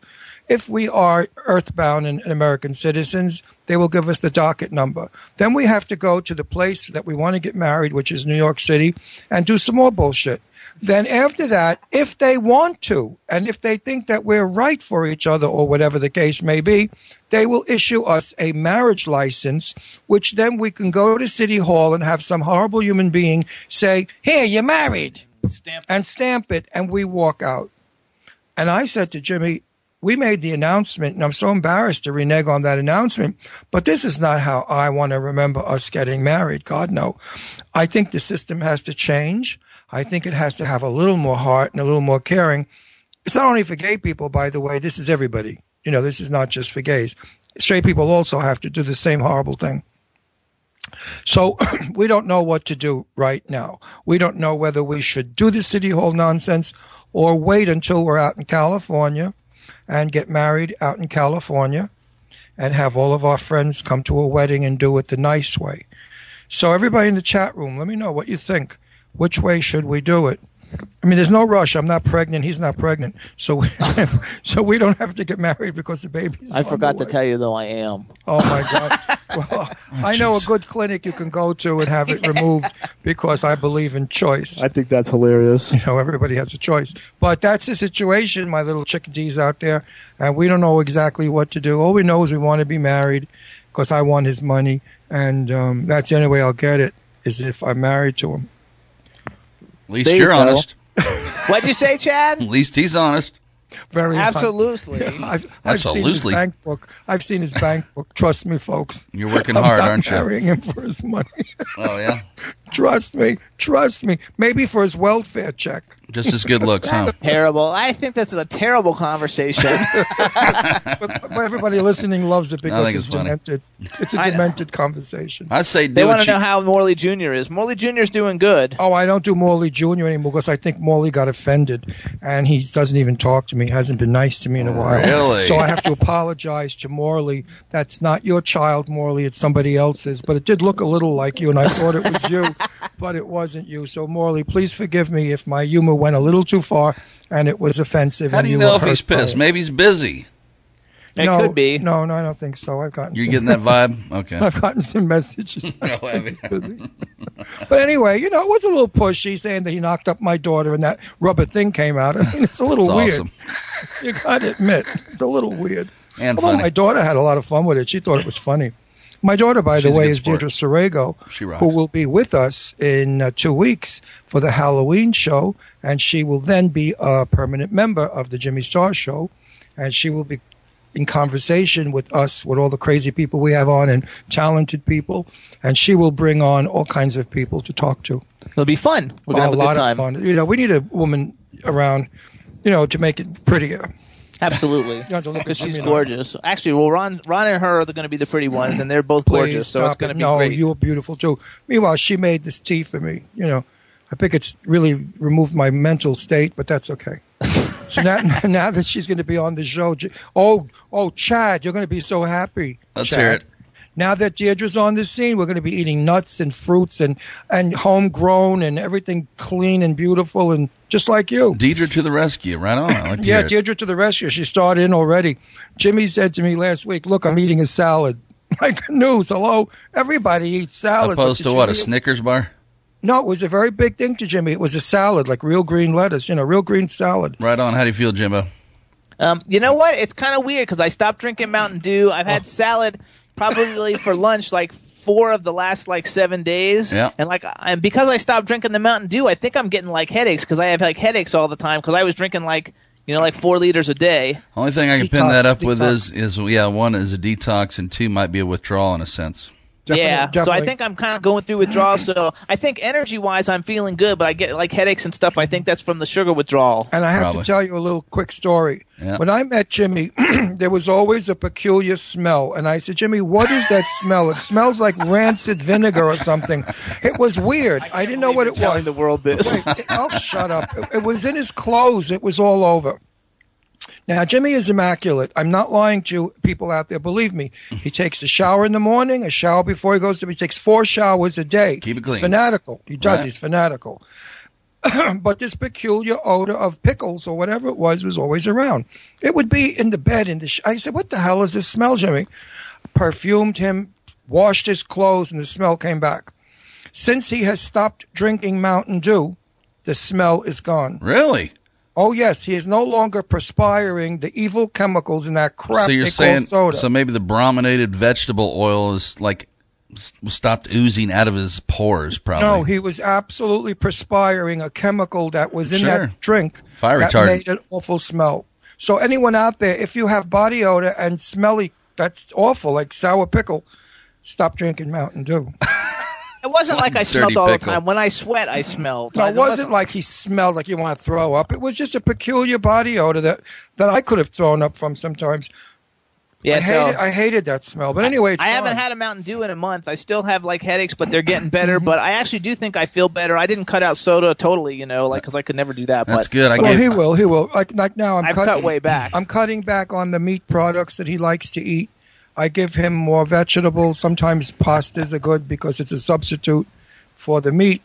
If we are earthbound and, and American citizens, they will give us the docket number. Then we have to go to the place that we want to get married, which is New York City, and do some more bullshit. Then after that, if they want to, and if they think that we're right for each other or whatever the case may be, they will issue us a marriage license, which then we can go to City Hall and have some horrible human being say, Here, you're married. Stamp. And stamp it, and we walk out. And I said to Jimmy, we made the announcement, and I'm so embarrassed to renege on that announcement, but this is not how I want to remember us getting married. God, no. I think the system has to change. I think it has to have a little more heart and a little more caring. It's not only for gay people, by the way, this is everybody. You know, this is not just for gays. Straight people also have to do the same horrible thing. So we don't know what to do right now. We don't know whether we should do the city hall nonsense or wait until we're out in California and get married out in California and have all of our friends come to a wedding and do it the nice way. So everybody in the chat room, let me know what you think. Which way should we do it? I mean, there's no rush. I'm not pregnant. He's not pregnant. So, we, so we don't have to get married because the baby's. I forgot to tell you though I am. Oh my God! Well, I know a good clinic you can go to and have it removed because I believe in choice. I think that's hilarious. You know, everybody has a choice, but that's the situation, my little chickadees out there, and we don't know exactly what to do. All we know is we want to be married because I want his money, and um, that's the only way I'll get it is if I'm married to him. At least There you you're go. honest. What'd you say, Chad? At least he's honest. Very Absolutely. I've, I've seen his Absolutely. bank book. I've seen his bank book. Trust me, folks. You're working I'm hard, not aren't you? marrying him for his money. Oh yeah, trust me. Trust me. Maybe for his welfare check. Just as good looks, huh? Terrible. I think that's a terrible conversation. but, but everybody listening loves it because think it's, it's funny. demented. It's a I know. demented conversation. I say they want to you. know how Morley Jr. is. Morley Jr. is doing good. Oh, I don't do Morley Jr. anymore because I think Morley got offended and he doesn't even talk to me. He hasn't been nice to me in a while. Really? So I have to apologize to Morley. That's not your child, Morley. It's somebody else's. But it did look a little like you, and I thought it was you, but it wasn't you. So Morley, please forgive me if my humor went a little too far and it was offensive. How and do you were know if he's pissed? it. Maybe he's busy. It no, could be. No, no, I don't think so. I've gotten You're some- getting that vibe. Okay. I've gotten some messages. No. He's busy. but anyway, you know, it was a little pushy saying that he knocked up my daughter and that rubber thing came out. I mean, it's a little That's weird. awesome. You got to admit, it's a little weird. And Although funny. my daughter had a lot of fun with it. She thought it was funny. My daughter, by the She's a way, is sport. Deirdre Sorego, who will be with us in uh, two weeks for the Halloween show, and she will then be a permanent member of the Jimmy Star Show, and she will be in conversation with us, with all the crazy people we have on, and talented people, and she will bring on all kinds of people to talk to. It'll be fun. We're gonna a have a lot good time. of fun. You know, we need a woman around, you know, to make it prettier. Absolutely. have to look at Because she's Jimmy now. gorgeous. Actually, well, Ron, Ron and her are going to be the pretty ones, and they're both Please gorgeous. So it's stop going to it. be no, great. you're beautiful too. Meanwhile, she made this tea for me. You know, I think it's really removed my mental state, but that's okay. so now, now that she's going to be on the show, oh, oh, Chad, you're going to be so happy. Let's Chad. hear it. Now that Deirdre's on the scene, we're going to be eating nuts and fruits and and homegrown and everything clean and beautiful and just like you. Deirdre to the rescue. Right on. Like Yeah, hear. Deirdre to the rescue. She started in already. Jimmy said to me last week, "Look, I'm eating a salad." Like news. Hello, everybody eats salad. but Opposed to what? A Snickers bar? No, it was a very big thing to Jimmy. It was a salad, like real green lettuce. You know, real green salad. Right on. How do you feel, Jimbo? Um, you know what? It's kind of weird because I stopped drinking Mountain Dew. I've Oh. had salad probably for lunch like four of the last like seven days. Yeah. And like, and because I stopped drinking the Mountain Dew, I think I'm getting like headaches because I have like headaches all the time because I was drinking like you know like four liters a day. Only thing I can pin that up with is, is yeah, one is a detox, and two might be a withdrawal in a sense. Definitely- yeah. So I think I'm kind of going through withdrawal. So I think energy wise, I'm feeling good, but I get like headaches and stuff. I think that's from the sugar withdrawal. And I have Probably. to tell you a little quick story. Yeah. When I met Jimmy, there was always a peculiar smell. And I said, Jimmy, what is that smell? It smells like rancid vinegar or something. It was weird. I, didn't know what it Telling was. the world this. Wait, oh, shut up. It, it was in his clothes. It was all over. Now, Jimmy is immaculate. I'm not lying to people out there. Believe me. He takes a shower in the morning, a shower before he goes to bed. He takes four showers a day. Keep it clean. He's fanatical. He does. Right. He's fanatical. but this peculiar odor of pickles or whatever it was was always around. It would be in the bed. In the sh- I said, "What the hell is this smell, Jimmy?" Perfumed him, washed his clothes, and the smell came back. Since he has stopped drinking Mountain Dew, the smell is gone. Really? Oh yes, he is no longer perspiring the evil chemicals in that crap so you're saying soda. so maybe the brominated vegetable oil is like stopped oozing out of his pores probably. no, he was absolutely perspiring a chemical that was in Sure. that drink Fire that retardant. made an awful smell. So anyone out there, if you have body odor and smelly, that's awful, like sour pickle. Stop drinking Mountain Dew. It wasn't like I smelled all the time. When I sweat, I smelled. No, it wasn't like he smelled like you want to throw up. It was just a peculiar body odor that, that I could have thrown up from sometimes. Yeah, I so hated, I hated that smell. But anyway, it's I haven't had a Mountain Dew in a month. I still have like headaches, but they're getting better. Mm-hmm. But I actually do think I feel better. I didn't cut out soda totally, you know, like because I could never do that. That's but, good. I well, gave he will. He will. Like, like now, I'm I've cutting, cut way back. I'm cutting back on the meat products that he likes to eat. I give him more vegetables. Sometimes pastas are good because it's a substitute for the meat.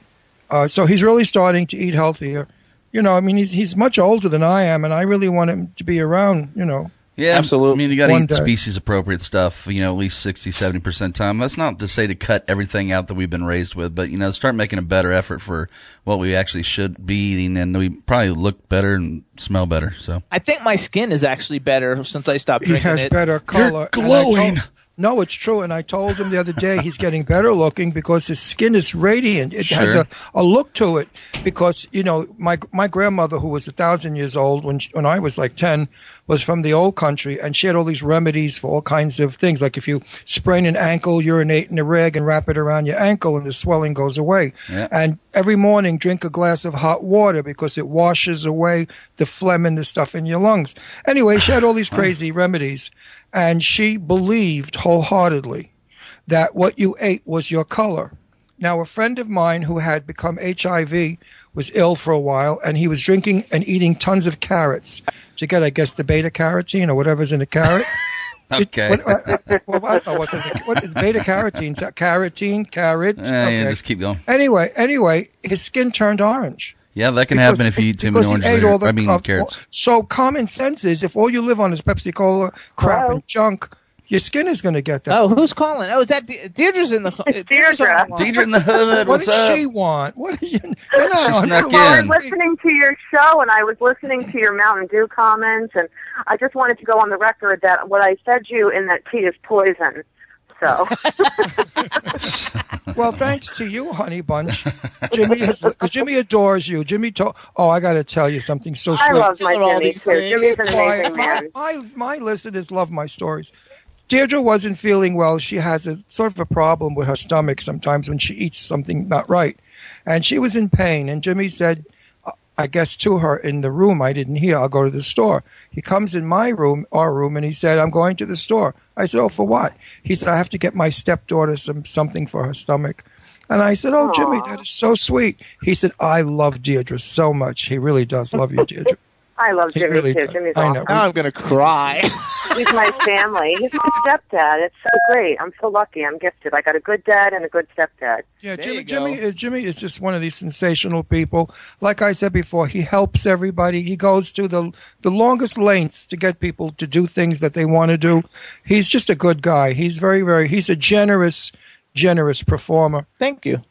Uh, so he's really starting to eat healthier. You know, I mean, he's he's much older than I am, and I really want him to be around. You know, Yeah, Absolutely. I mean, you got to eat day. species appropriate stuff. You know, at least 60, 70 percent time. That's not to say to cut everything out that we've been raised with, but you know, start making a better effort for what we actually should be eating, and we probably look better and smell better. So I think my skin is actually better since I stopped he drinking has it. better color. And I glowing. told- no, it's true, and I told him the other day he's getting better looking because his skin is radiant. It has a, a look to it because you know my my grandmother who was a thousand years old when she, when I was like ten was from the old country, and she had all these remedies for all kinds of things. Like if you sprain an ankle, urinate in a rag and wrap it around your ankle, and the swelling goes away. Yeah. And every morning, drink a glass of hot water because it washes away the phlegm and the stuff in your lungs. Anyway, she had all these crazy remedies, and she believed wholeheartedly that what you ate was your color. Now, a friend of mine who had become HIV was ill for a while, and he was drinking and eating tons of carrots to get, I guess, the beta carotene or whatever's in a carrot. It- Okay. what- uh, uh, well, I don't know what's in the, what is beta carotene? Is that carotene, carrot? Yeah, Okay. just keep going. Anyway, anyway, his skin turned orange. Yeah, that can Because- happen if you eat too many oranges. ate or- all the- I mean, uh, carrots. So common sense is if all you live on is Pepsi Cola crap Hello? and junk, your skin is going to get that. Oh, who's calling? Oh, is that De- Deirdre's in the Deirdre's on the line. Deirdre in the hood. what What's does up? she want? What do you? You're not She on snuck the line. in. listening to your show and I was listening to your Mountain Dew comments and I just wanted to go on the record that what I fed you in that tea is poison. So Well, thanks to you, honey bunch. Jimmy has, cause Jimmy adores you. Jimmy told. Oh, I got to tell you something so sweet. I love my Tell her all Jimmy these too. things. Jimmy's an Why, amazing my, man. my, my listeners love my stories. Deirdre wasn't feeling well. She has a sort of a problem with her stomach sometimes when she eats something not right. And she was in pain. And Jimmy said, I guess to her in the room, I didn't hear, I'll go to the store. He comes in my room, our room, and he said, I'm going to the store. I said, Oh, for what? He said, I have to get my stepdaughter some something for her stomach. And I said, Oh, Jimmy, that is so sweet. He said, I love Deirdre so much. He really does love you, Deirdre. I love He Jimmy really too. does. Jimmy's I know. awesome. Now I'm gonna cry. He's my family. He's my stepdad. It's so great. I'm so lucky. I'm gifted. I got a good dad and a good stepdad. Yeah, There Jimmy, Jimmy is Jimmy is just one of these sensational people. Like I said before, he helps everybody. He goes to the the longest lengths to get people to do things that they want to do. He's just a good guy. He's very very he's a generous generous performer. Thank you.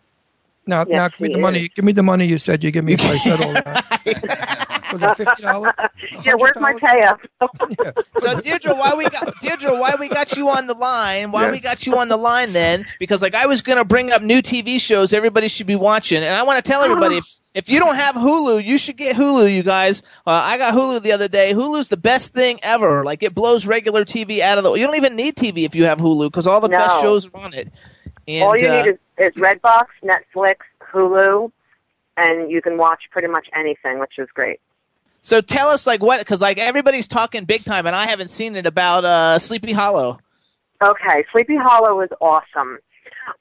Now Yes, now give me he the money. Give me the money you said you give me I said all that. Was it fifty dollars? Yeah, where's my pay up? So Deirdre, why we got Deirdre, why we got you on the line? Why we got you on the line then? Because like I was gonna bring up new TV shows everybody should be watching, and I want to tell everybody if if you don't have Hulu, you should get Hulu. You guys, uh, I got Hulu the other day. Hulu's the best thing ever. Like it blows regular TV out of the. You don't even need TV if you have Hulu because all the No. best shows are on it. And, All you uh, need is, is Redbox, Netflix, Hulu, and you can watch pretty much anything, which is great. So tell us like what because like everybody's talking big time, and I haven't seen it about uh, Sleepy Hollow. Okay, Sleepy Hollow is awesome.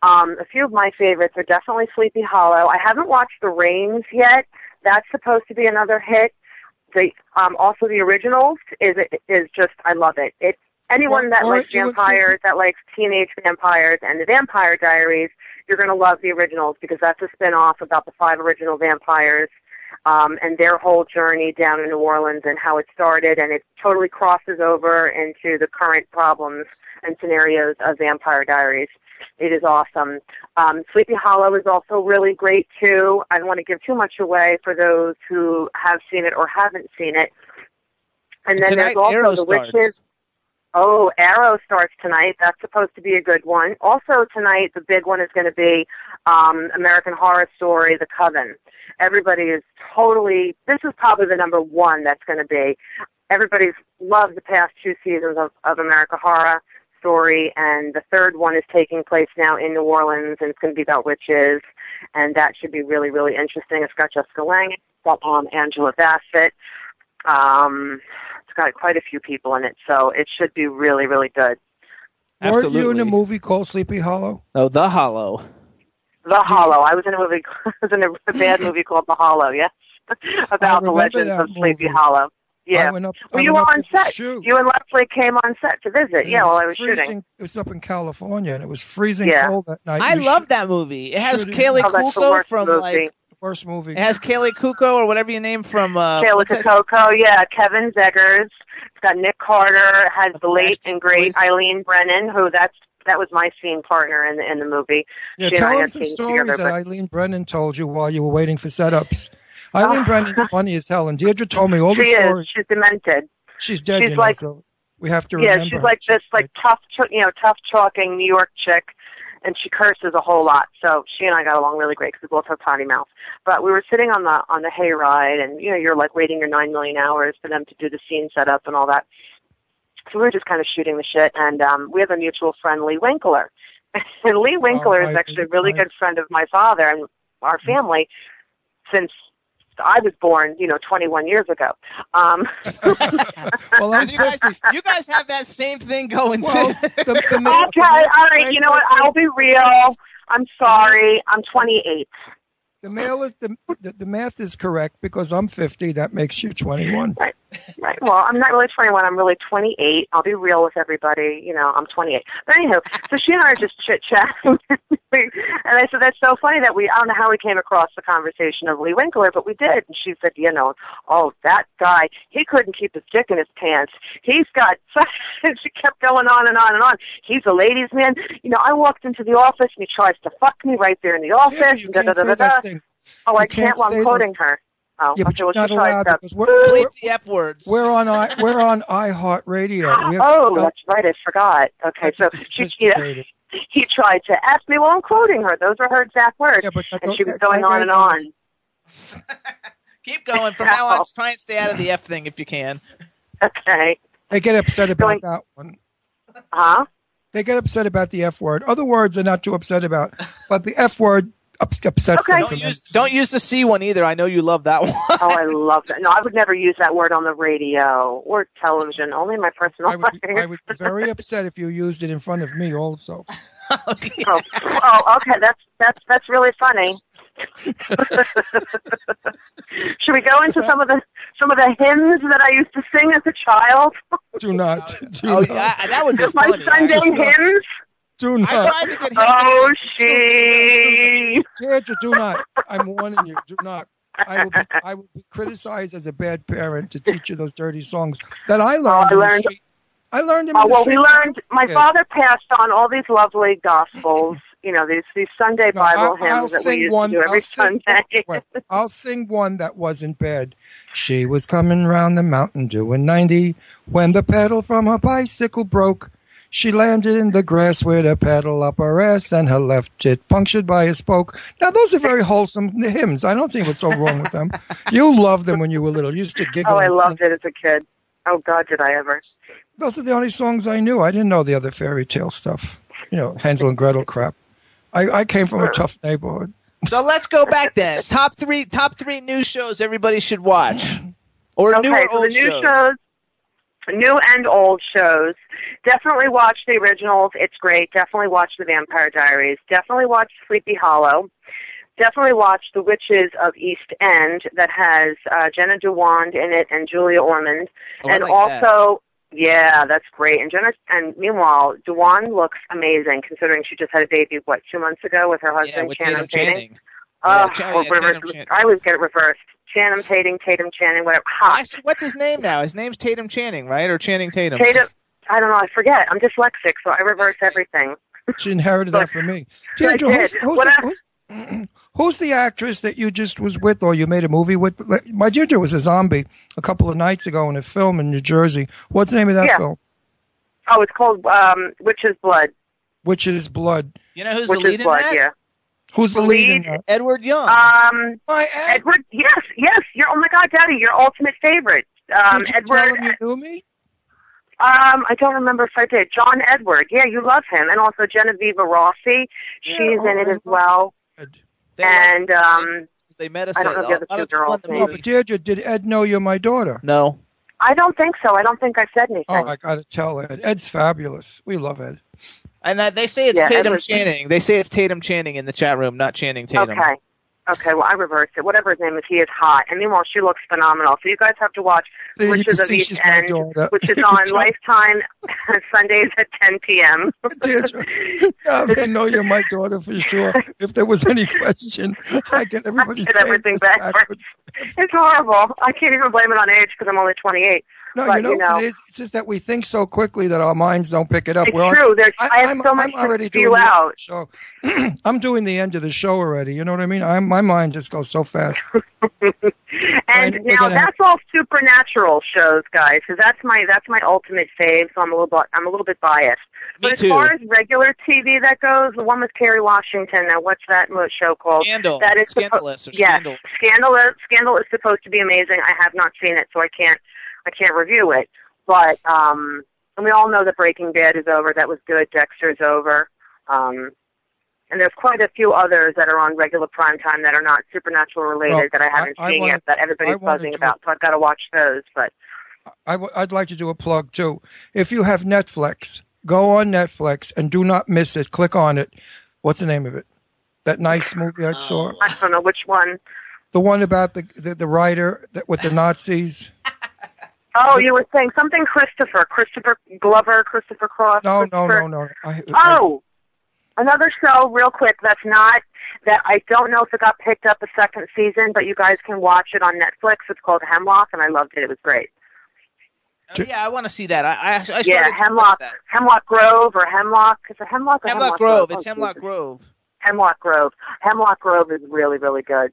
Um, a few of my favorites are definitely Sleepy Hollow. I haven't watched The Rains yet. That's supposed to be another hit. The um, also the originals is is just I love it. It anyone Or- that likes you would say- vampires, that likes teenage vampires and the Vampire Diaries, you're going to love the originals because that's a spin off about the five original vampires um, and their whole journey down in New Orleans and how it started, and it totally crosses over into the current problems and scenarios of Vampire Diaries. It is awesome. Um, Sleepy Hollow is also really great too. I don't want to give too much away for those who have seen it or haven't seen it. And then Tonight, there's also the. Witches. Oh, Arrow starts tonight. That's supposed to be a good one. Also tonight, the big one is going to be um, American Horror Story: The Coven. Everybody is totally. This is probably the number one that's going to be. Everybody's loved the past two seasons of, of American Horror Story, and the third one is taking place now in New Orleans, and it's going to be about witches, and that should be really, really interesting. It's got Jessica Lange, it's got um, Angela Bassett. Um, got quite a few people in it, so it should be really, really good. Weren't you in a movie called Sleepy Hollow? Oh, The Hollow. The Hollow. I was in a movie. I was in a bad movie called The Hollow. Yes, about the legends of Sleepy movie. Hollow. Yeah. I went up- well, I you went were up on set. shoot. You and Leslie came on set to visit. And Yeah, it while I was freezing, shooting. It was up in California, and it was freezing Yeah. cold that night. I love shoot- that movie. It has shooting- Kaley Oh, Cuoco from movie. like. Worst movie. It has Kaley Cuoco or whatever you name from. Uh, Kayla what's that- Coco, yeah, Kevin Zegers. It's got Nick Carter. It has the late and great Eileen Brennan, who that's that was my scene partner in the in the movie. Yeah, she tell him had some stories together, that Eileen Brennan told you while you were waiting for setups. Eileen Brennan's funny as hell, and Deirdre told me all the she is. stories. She's demented. She's dead, she's you know, like- so we have to remember. yeah, she's like this, like tough, you know, tough talking New York chick, and she curses a whole lot. So she and I got along really great because we both have potty mouth. But we were sitting on the on the hayride, and you know, you're like waiting your nine million hours for them to do the scene setup and all that. So we were just kind of shooting the shit, and um, we have a mutual friend, Lee Winkler, and Lee Winkler is actually a really good friend of my father and our family since I was born, you know, 21 years ago. Um, well, you guys, you guys have that same thing going Well, too. the, the okay, all right. You know what? I'll be real. I'm sorry. I'm 28. The male is the, the the math is correct because I'm 50. That makes you 21. Right. Right. Well, I'm not really 21. I'm really 28. I'll be real with everybody. You know, I'm 28. But anywho, so she and I are just chit chatting, and I said that's so funny that we. I don't know how we came across the conversation of Lee Winkler, but we did. And she said, you know, oh that guy, he couldn't keep his dick in his pants. He's got. and she kept going on and on and on. He's a ladies' man. You know, I walked into the office and he tries to fuck me right there in the office. and da, da, da, da, da. Oh, I can't can't. Well, I'm quoting her. Oh, Yeah, but you're not allowed to- because we're, we're, Bleep the F words. we're on I, we're on iHeartRadio. We have- Oh, that's right. I forgot. Okay, so she, you know, he tried to ask me. while I'm quoting her. Those were her exact words, but and she was going on and on. Keep going. From now on, try and stay out of the F thing if you can. Okay. They get upset about Going- that one. Huh? They get upset about the F word. Other words they're not too upset about, but the F word ups, upsets them. Don't use, don't use the C one either. I know you love that one. Oh, I love that. No, I would never use that word on the radio or television. Only my personal I would, life. I would be very upset if you used it in front of me also. oh, oh, okay. That's that's that's really funny. Should we go into some of the some of the hymns that I used to sing as a child? Do not. Do Oh, not. yeah, that would be My funny. Sunday actually. hymns. Do I not. tried to get him. Oh, she. Deirdre, do not. I'm warning you. Do not. I will be, I will be criticized as a bad parent to teach you those dirty songs that I learned. Oh, I in the learned- I learned them. Oh in the well, we street learned. My Yeah. father passed on all these lovely gospels. You know, these these Sunday No, Bible I'll, hymns I'll that we used one. to do every I'll sing, Sunday. wait, I'll sing one that wasn't bad. She was coming round the mountain doing ninety when the pedal from her bicycle broke. She landed in the grass with a pedal up her ass and her left tit punctured by a spoke. Now those are very wholesome hymns. I don't think what's so wrong with them. You loved them when you were little. You used to giggle. oh, I loved sing. it as a kid. Oh God, did I ever? Those are the only songs I knew. I didn't know the other fairy tale stuff. You know, Hansel and Gretel crap. I, I came from a tough neighborhood. So let's go back then. Top three, top three new shows everybody should watch, or new okay, or so old the new shows. shows, new and old shows. Definitely watch the originals. It's great. Definitely watch the Vampire Diaries. Definitely watch Sleepy Hollow. Definitely watch The Witches of East End that has uh, Jenna Dewan in it and Julia Ormond. Oh, and like also, yeah, that's great. And Jenna, and meanwhile, Dewan looks amazing considering she just had a baby what two months ago with her husband Yeah, with Channing Tatum. Oh, Yeah, Chan- or yeah, reverse- Tatum Chan- I always get it reversed. Channing Tatum, Tatum Channing, whatever. Hot. What's his name now? His name's Tatum Channing, right? Or Channing Tatum? Tatum. I don't know. I forget. I'm dyslexic, so I reverse everything. She inherited that from me. I Deirdre, who's, did. who's, the, I- who's, who's the actress that you just was with or you made a movie with? My Ginger was a zombie a couple of nights ago in a film in New Jersey. What's the name of that Yeah. film? Oh, it's called um, Witch's Blood. Witch's Blood. You know who's Witch's the lead Blood. in that? Yeah. Who's the lead, in Lead- that? Edward Young. Um, My Edward. Yes, yes. You're. Oh my God, Daddy, your ultimate favorite. Um, Did you Edward. tell him you knew me? Um, I don't remember if I did. John Edward. Yeah, you love him, and also Genevieve Rossi. She's in it as well. They And um, they met us. I don't at- know the other a lot two of girls' in the No, movie. but Deirdre, did Ed know you're my daughter? No. I don't think so. I don't think I said anything. Oh, I got to tell Ed. Ed's fabulous. We love Ed. And uh, they say it's Yeah, Tatum Edward- Channing. They say it's Tatum Channing in the chat room, not Channing Tatum. Okay. Okay, well, I reversed it. Whatever his name is, he is hot. And meanwhile, she looks phenomenal. So you guys have to watch See, Witches of East End, which is on Lifetime Sundays at 10 p.m. Deirdre, they know you're my daughter for sure. If there was any question, I get everybody's Get everything name backwards. It's horrible. I can't even blame it on age because I'm only 28. No, but, you know, what it is. It's just that we think so quickly that our minds don't pick it up. It's We're true. There's- I have I'm, so much I'm to already spew doing the end of out. the show. I'm doing the end of the show already. You know what I mean? I'm, my mind just goes so fast. And we're now gonna have- that's all supernatural shows, guys. Because that's my that's my ultimate fave. So I'm a little bit I'm a little bit biased. but too. as far as regular TV that goes, the one with Kerry Washington. Now, what's that show called? Scandal. That is Scandalous or yes, Scandal. Scandalous. Scandal is supposed to be amazing. I have not seen it, so I can't I can't review it. But um, and we all know that Breaking Bad is over. That was good. Dexter's over. Um, and there's quite a few others that are on regular prime time that are not supernatural related Well, that I haven't I- I seen wanna- yet that everybody's buzzing about. So I've got to watch those. But I w- I'd like to do a plug too. If you have Netflix, go on Netflix and do not miss it. Click on it. What's the name of it? That nice movie I saw. I don't know which one. The one about the the, the writer that, with the Nazis. Oh, you were saying something Christopher, Christopher Glover, Christopher Cross. No, no, Christopher- no, no. I, Oh, another show, real quick. That's not that I don't know if it got picked up a second season, but you guys can watch it on Netflix. It's called Hemlock, and I loved it. It was great. Oh, yeah, I want to see that. I, I, I yeah, Hemlock. Hemlock Grove or Hemlock. Is it Hemlock or Hemlock Hemlock, Grove. Oh, It's Hemlock Jesus. Grove. Hemlock Grove. Hemlock Grove is really, really good.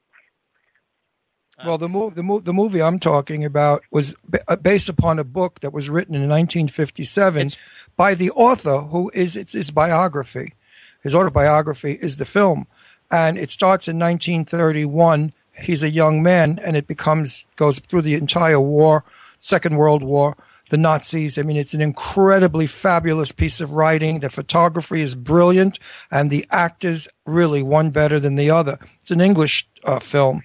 Well, the move, the move, the movie I'm talking about was ba- uh, based upon a book that was written in 1957 by the author, who is it's his biography. His autobiography is the film, and it starts in 1931. He's a young man, and it becomes goes through the entire war, Second World War, the Nazis. I mean, it's an incredibly fabulous piece of writing. The photography is brilliant, and the actors really one better than the other. It's an English uh, film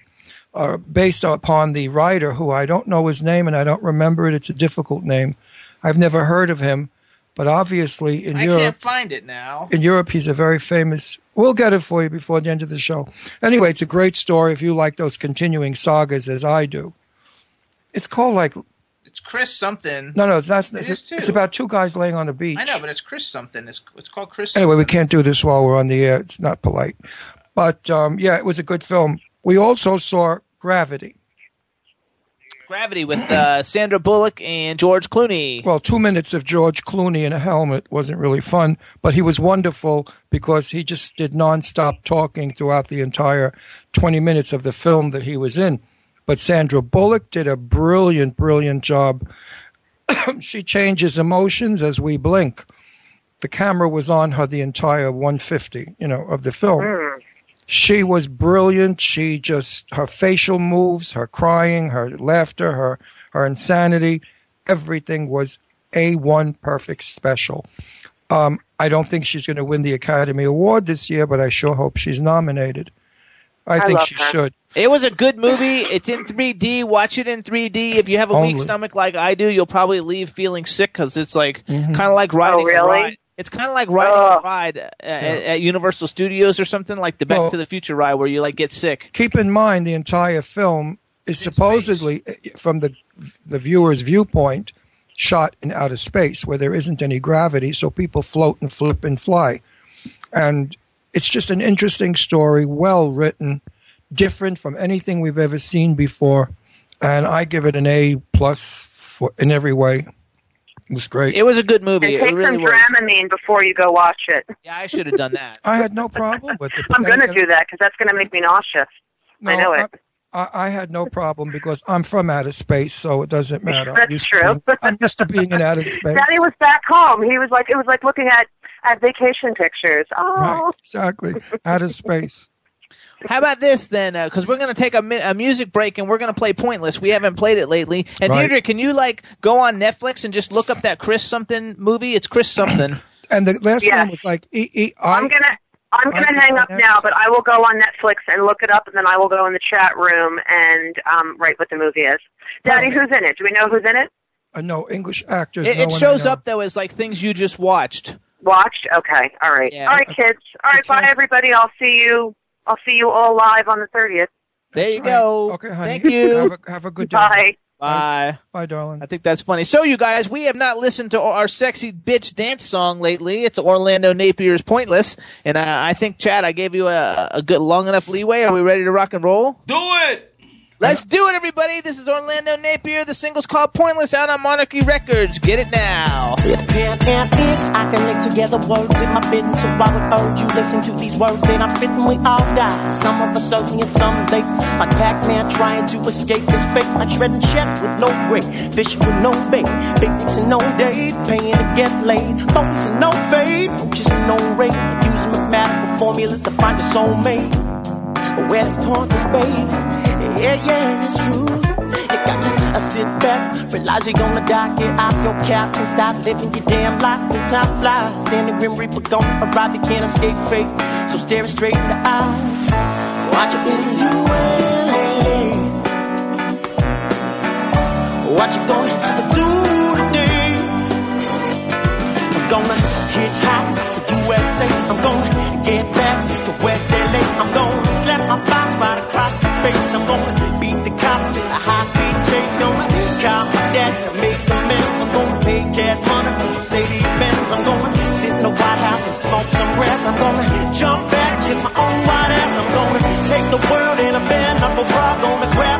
uh, based upon the writer who I don't know his name and I don't remember it. It's a difficult name. I've never heard of him, but obviously in I Europe, can't find it now. in Europe, he's a very famous. We'll get it for you before the end of the show. Anyway, it's a great story if you like those continuing sagas as I do. It's called like It's Chris something. no, no, it's not. It It's, it's about two guys laying on the beach. I know, but it's Chris something. It's it's called Chris. Anyway, we can't do this while we're on the air. It's not polite. But um, yeah, it was a good film. We also saw Gravity. Gravity with uh, Sandra Bullock and George Clooney. Well, two minutes of George Clooney in a helmet wasn't really fun, but he was wonderful because he just did nonstop talking throughout the entire 20 minutes of the film that he was in. But Sandra Bullock did a brilliant, brilliant job. she changes emotions as we blink. The camera was on her the entire 150, you know, of the film. She was brilliant. She just her facial moves, her crying, her laughter, her her insanity, everything was a one perfect special. Um, I don't think she's going to win the Academy Award this year, but I sure hope she's nominated. I, I think she her. should. It was a good movie. It's in 3D. Watch it in 3D. If you have a Only. weak stomach like I do, you'll probably leave feeling sick because it's like Mhm. kind of like riding Oh, really? A ride. It's kind of like riding a ride uh, at, at Universal Studios or something like the Back Well- to the Future ride where you like get sick. Keep in mind the entire film is supposedly, uh, from the the viewer's viewpoint, shot in outer space where there isn't any gravity, so people float and flip and fly. And it's just an interesting story, well written, different from anything we've ever seen before. And I give it an A plus for in every way. It was great. It was a good movie. And It take really some was. Dramamine before you go watch it. Yeah, I should have done that. I had no problem with it. I'm going to do that because that's going to make me nauseous. I know it. I, I had no problem because I'm from outer space, so it doesn't matter. I'm That's used true. Being, I'm used to being in outer space. Daddy was back home. He was like, it was like looking at at vacation pictures. Oh, Right, exactly. Outer space. How about this then? Because we're going to take a, mi- a music break and we're going to play Pointless. We haven't played it lately. And Right. Deirdre, can you like go on Netflix and just look up that Chris something movie? It's Chris something. And the last Yes. one was like E E I'm I. gonna. I'm gonna hang up now, but I will go on Netflix and look it up, and then I will go in the chat room and um, write what the movie is. Daddy, who's in it? Do we know who's in it? Uh, no English actors. It, no it shows up though as like things you just watched. Watched? Okay. All right. Yeah. All right, kids. All right. Bye, everybody. I'll see you. I'll see you all live on the thirtieth. There you right. go. Okay, honey. Thank you. Have a, have a good day. Bye. Bye. Bye, darling. I think that's funny. So, you guys, we have not listened to our sexy bitch dance song lately. It's Orlando Napier's "Pointless," and I, I think Chad, I gave you a, a good long enough leeway. Are we ready to rock and roll? Do it. Let's do it, everybody. This is Orlando Napier. The single's called "Pointless" out on Monarchy Records. Get it now. If pen and ink, I can link together words in my bidding. So I would urge you listen to these words that I'm spitting. We all die. Some of us early and some late. Like Pac-Man trying to escape his fate. I tread and check with no break. Fishing with no bait. Picnics and no date. Paying to get laid. Phonies and no fade. Just no rate. Using mathematical formulas to find a soulmate. Well, it's pointless, baby. Yeah, yeah, it's true. You got to uh, sit back, realize you're gonna die. Get off your couch and start living your damn life. This time flies. Damn, the grim reaper gonna arrive. You can't escape fate. So stare straight in the eyes. Watch it been doing What you gonna do today? I'm gonna hitchhike to USA. I'm gonna get back to West LA. I'm gonna face. I'm gonna beat the cops in a high speed chase. Gonna call my dad to make amends. I'm gonna pay cat money for Mercedes Benz. I'm gonna sit in the White House and smoke some grass. I'm gonna jump back, kiss my own white ass. I'm gonna take the world in a knuckle bra. Gonna grab this life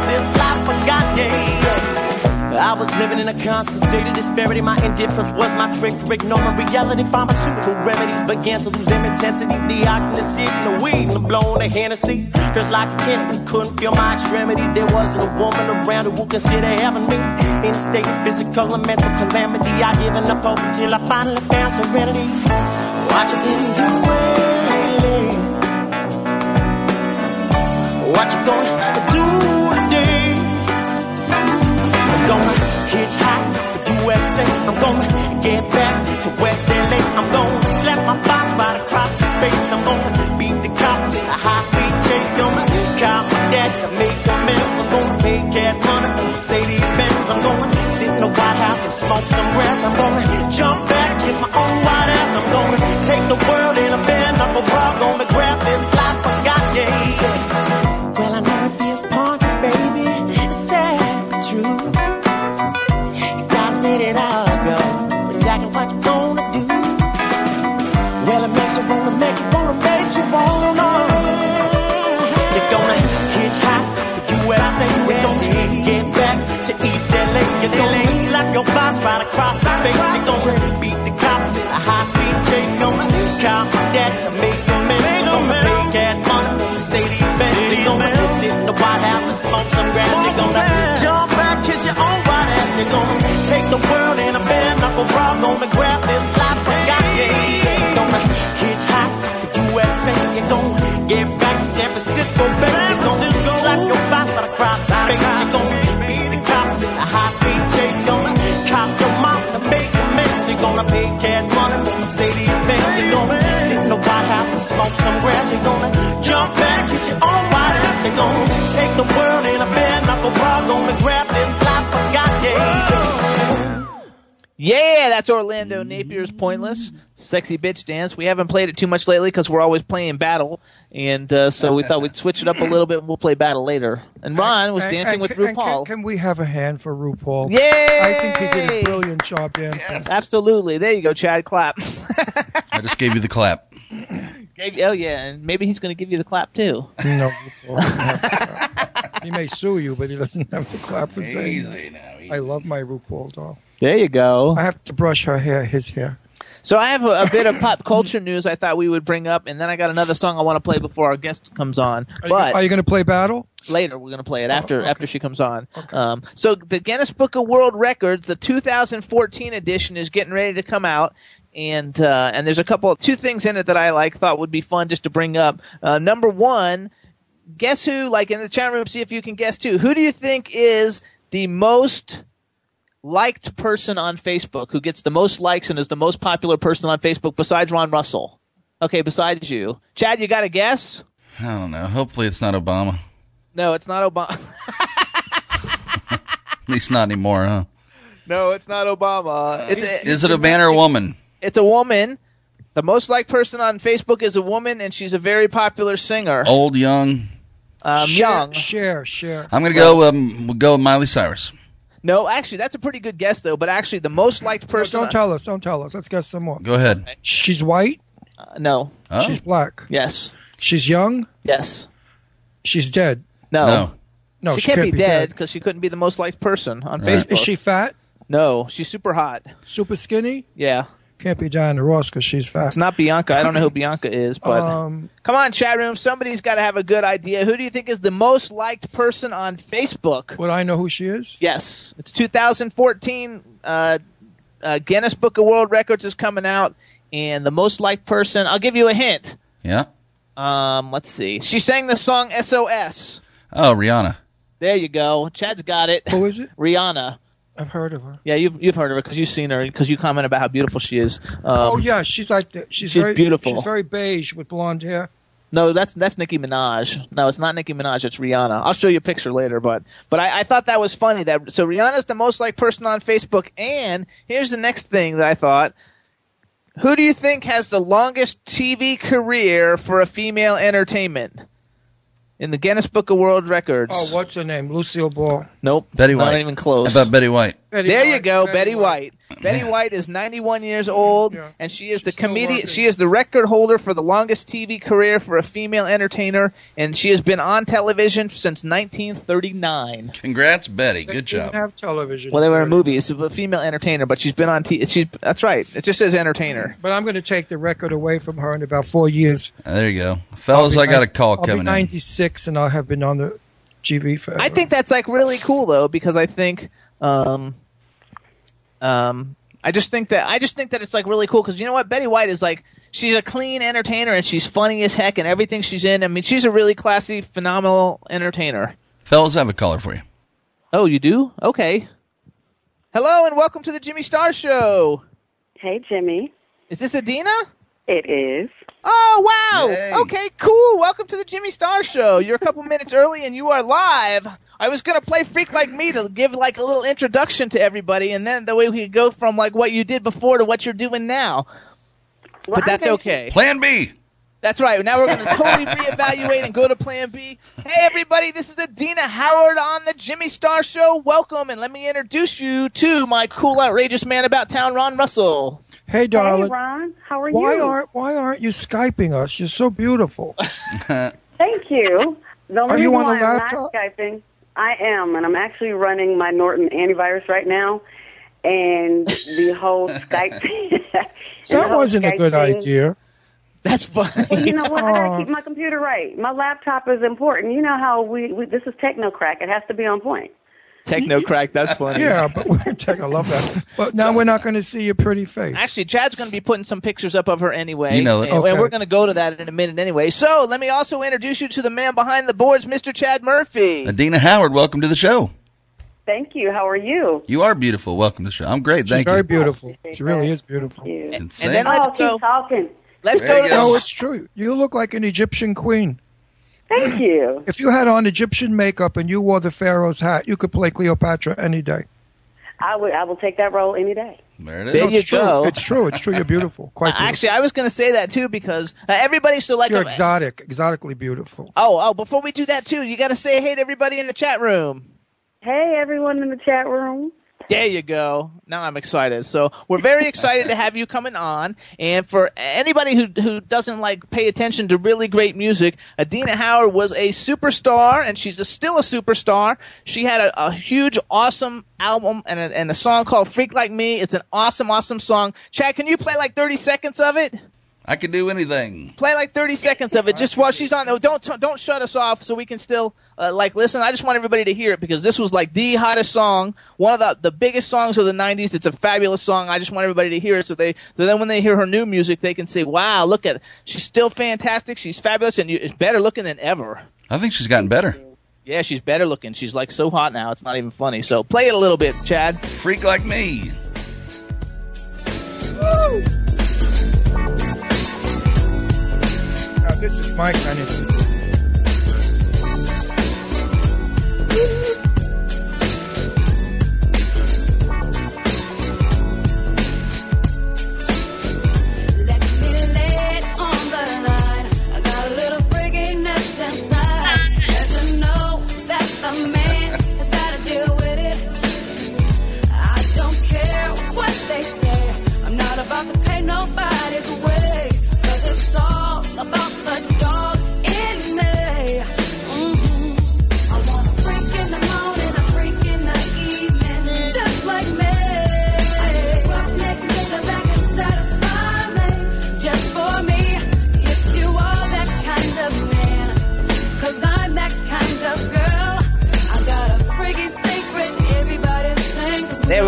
was living in a constant state of disparity. My indifference was my trick for ignoring reality. Pharmaceutical remedies began to lose their intensity. The oxygen, the sick, and the weed, and the blowing the Hennessy. Cause like a kid, you couldn't feel my extremities. There wasn't a woman around who would consider having me. In a state of physical and mental calamity, I given up hope until I finally found serenity. What you been doing lately? What you gonna do today? To I'm gonna get back to West LA. I'm gonna slap my boss right across the face. I'm gonna beat the cops in a high speed chase. Gonna call my dad to make amends. I'm gonna pay cat money for Mercedes Benz. I'm gonna sit in the White House and smoke some grass. I'm gonna jump back, kiss my own white ass. I'm gonna take the world in a knuckle bra. Gonna grab this your boss right across the face. You're gonna beat the cops in a high speed chase. Gonna call dad to make amends. You're gonna pay cat money for Mercedes Benz. You're gonna sit in the White House and smoke some grass. You're gonna jump back, kiss your own white ass. You're gonna take the world in a bare knuckle bra. Gonna grab this life. Yeah, yeah. Gonna hitchhike to USA. You're gonna get back to San Francisco, baby. Gonna House and smoke some grass. You're gonna jump back, kiss your own white ass. You're gonna take the world in a bare knuckle bra. Gonna grab this life I got, yeah. Yeah, that's Orlando Napier's Pointless. Sexy bitch dance. We haven't played it too much lately because we're always playing battle. And uh, so we thought we'd switch it up a little bit and we'll play battle later. And Ron was And- dancing and with can- and RuPaul. Can, can we have a hand for RuPaul? Yay! I think he did a brilliant job dancing. Absolutely. There you go, Chad. Clap. I just gave you the clap. Gave- oh, yeah. And maybe he's going to give you the clap, too. No, RuPaul doesn't have the clap. he may sue you, but he doesn't have the clap for saying that. I love my RuPaul doll. There you go. I have to brush her hair, his hair. So I have a, a bit of pop culture news I thought we would bring up, and then I got another song I want to play before our guest comes on. Are But you, are you going to play battle? later we're going to play it after okay. after she comes on. Um, so the Guinness Book of World Records, the 2014 edition, is getting ready to come out. And uh, and there's a couple two things in it that I like thought would be fun just to bring up. Uh, number one, guess who? Like in the chat room, see if you can guess too. Who do you think is the most liked person on Facebook? Who gets the most likes and is the most popular person on Facebook besides Ron Russell? Okay, besides you, Chad, you got a guess? I don't know. Hopefully, it's not Obama. No, it's not Obama. At least not anymore, huh? No, it's not Obama. It's a, Is it a man or a woman? It's a woman. The most liked person on Facebook is a woman, and she's a very popular singer. Old, young. Um, share, young. Share, share. I'm gonna go. Um, we'll go with Miley Cyrus. No, actually, that's a pretty good guess, though. But actually, the most liked No, person. don't tell us. Don't tell us. Let's guess some more. Go ahead. She's white. Uh, no. Oh. She's black. Yes. She's young. Yes. She's dead. No. No. No, she, can't, be, dead because she couldn't be the most liked person on Right. Facebook. Is she fat? No, she's super hot. Super skinny? Yeah. Can't be Diana Ross because she's fat. It's not Bianca. I don't know who Bianca is, but Um, come on, chat room. Somebody's got to have a good idea. Who do you think is the most liked person on Facebook? would I know who she is? Yes, it's 2014. Uh, uh, Guinness Book of World Records is coming out, and the most liked person. I'll give you a hint. Yeah. Um, let's see. She sang the song SOS. Oh, Rihanna. There you go. Chad's got it. Who is it? Rihanna. I've heard of her. Yeah, you've you've heard of her because you've seen her because you comment about how beautiful she is. Um, oh yeah, she's like the, she's, she's very beautiful. She's very beige with blonde hair. No, that's that's Nicki Minaj. No, it's not Nicki Minaj. It's Rihanna. I'll show you a picture later. But but I, I thought that was funny. That so Rihanna's the most liked person on Facebook. And here's the next thing that I thought. Who do you think has the longest TV career for a female entertainment in the Guinness Book of World Records? Oh, what's her name? Lucille Ball. Nope, Betty White. not even close. How about Betty White? Betty there you go, Betty, White. Betty White is 91 years old, Yeah. and she is the comedian. She is the record holder for the longest TV career for a female entertainer, and she has been on television since 1939. Congrats, Betty. They Good didn't job. have television. Well, they were in in movies, a female entertainer, but she's been on. T- she's that's right. It just says entertainer. But I'm going to take the record away from her in about four years. Uh, There you go, fellas. I'll I be got a nine- call I'll coming be in. 96 and I'll have been on the TV forever. I think that's like really cool though, because I think, um, um, I just think that I just think that it's like really cool because you know what, Betty White is like she's a clean entertainer and she's funny as heck and everything she's in. I mean, she's a really classy, phenomenal entertainer. Fellas, I have a caller for you. Oh, you do? Okay. Hello and welcome to the Jimmy Star Show. Hey, Jimmy. Is this Adina? It is. Oh wow! Yay. Okay, cool. Welcome to the Jimmy Star Show. You're a couple minutes early and you are live. I was gonna play "Freak Like Me" to give like a little introduction to everybody, and then the way we could go from like what you did before to what you're doing now. Well, But that's okay. Plan B. That's right. Now we're going to totally reevaluate and go to Plan B. Hey, everybody, this is Adina Howard on the Jimmy Star Show. Welcome, and let me introduce you to my cool, outrageous man about town, Ron Russell. Hey, darling. Hey. Ron. How are why you? aren't Why aren't you skyping us? You're so beautiful. Thank you. The only Are you reason on the laptop? not Skyping, I am, and I'm actually running my Norton antivirus right now, and the whole Skype. and that whole wasn't a good thing- idea. That's funny. Well, you know what? I gotta keep my computer right. My laptop is important. You know how we, we this is techno crack. It has to be on point. Techno crack, that's funny. Yeah, but we're take. I love that. But now we're not going to see your pretty face. Actually, Chad's going to be putting some pictures up of her anyway. You know it. and, and we're going to go to that in a minute anyway. So let me also introduce you to the man behind the boards, Mr. Chad Murphy. Adina Howard, welcome to the show. Thank you. How are you? You are beautiful. Welcome to the show. I'm great. She's Thank very you. Very beautiful. She really is beautiful. You. It's And then let's oh, go. keep talking. Let's There go to go. No, it's true. You look like an Egyptian queen. Thank you. If you had on Egyptian makeup and you wore the pharaoh's hat, you could play Cleopatra any day. I would. I will take that role any day. there it is. There No, you true. go. It's true. It's true. You're beautiful. Quite beautiful. Actually, I was going to say that too because uh, everybody's so like. You're exotic, exotically beautiful. Oh, oh! Before we do that too, you got to say hey to everybody in the chat room. Hey, everyone in the chat room. There you go. Now I'm excited. So we're very excited to have you coming on. And for anybody who who doesn't like pay attention to really great music, Adina Howard was a superstar, and she's a, still a superstar. She had a, a huge, awesome album and a, and a song called "Freak Like Me." It's an awesome, awesome song. Chad, can you play like 30 seconds of it? I can do anything. Play like 30 seconds of it just while she's on. Oh, don't don't shut us off so we can still uh, like listen. I just want everybody to hear it because this was like the hottest song, one of the the biggest songs of the 90s. It's a fabulous song. I just want everybody to hear it so they so then when they hear her new music, they can say, "Wow, look at it. she's still fantastic. She's fabulous and you, it's better looking than ever." I think she's gotten better. Yeah, she's better looking. She's like so hot now. It's not even funny. So play it a little bit, Chad. Freak like me. Now, this is my kind of nobody's way, cause it's all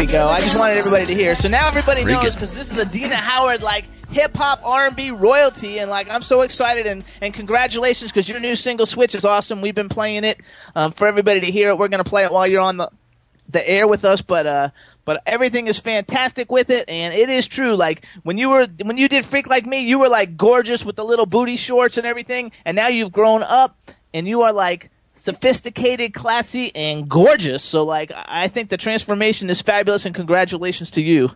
we go. I just wanted everybody to hear. So now everybody Freaking. knows because this is the Dina Howard like hip hop R and B royalty, and like I'm so excited and and congratulations because your new single Switch is awesome. We've been playing it um, for everybody to hear it. We're gonna play it while you're on the the air with us, but uh, but everything is fantastic with it, and it is true. Like when you were when you did Freak Like Me, you were like gorgeous with the little booty shorts and everything, and now you've grown up and you are like sophisticated, classy, and gorgeous. So like I think the transformation is fabulous, and congratulations to you.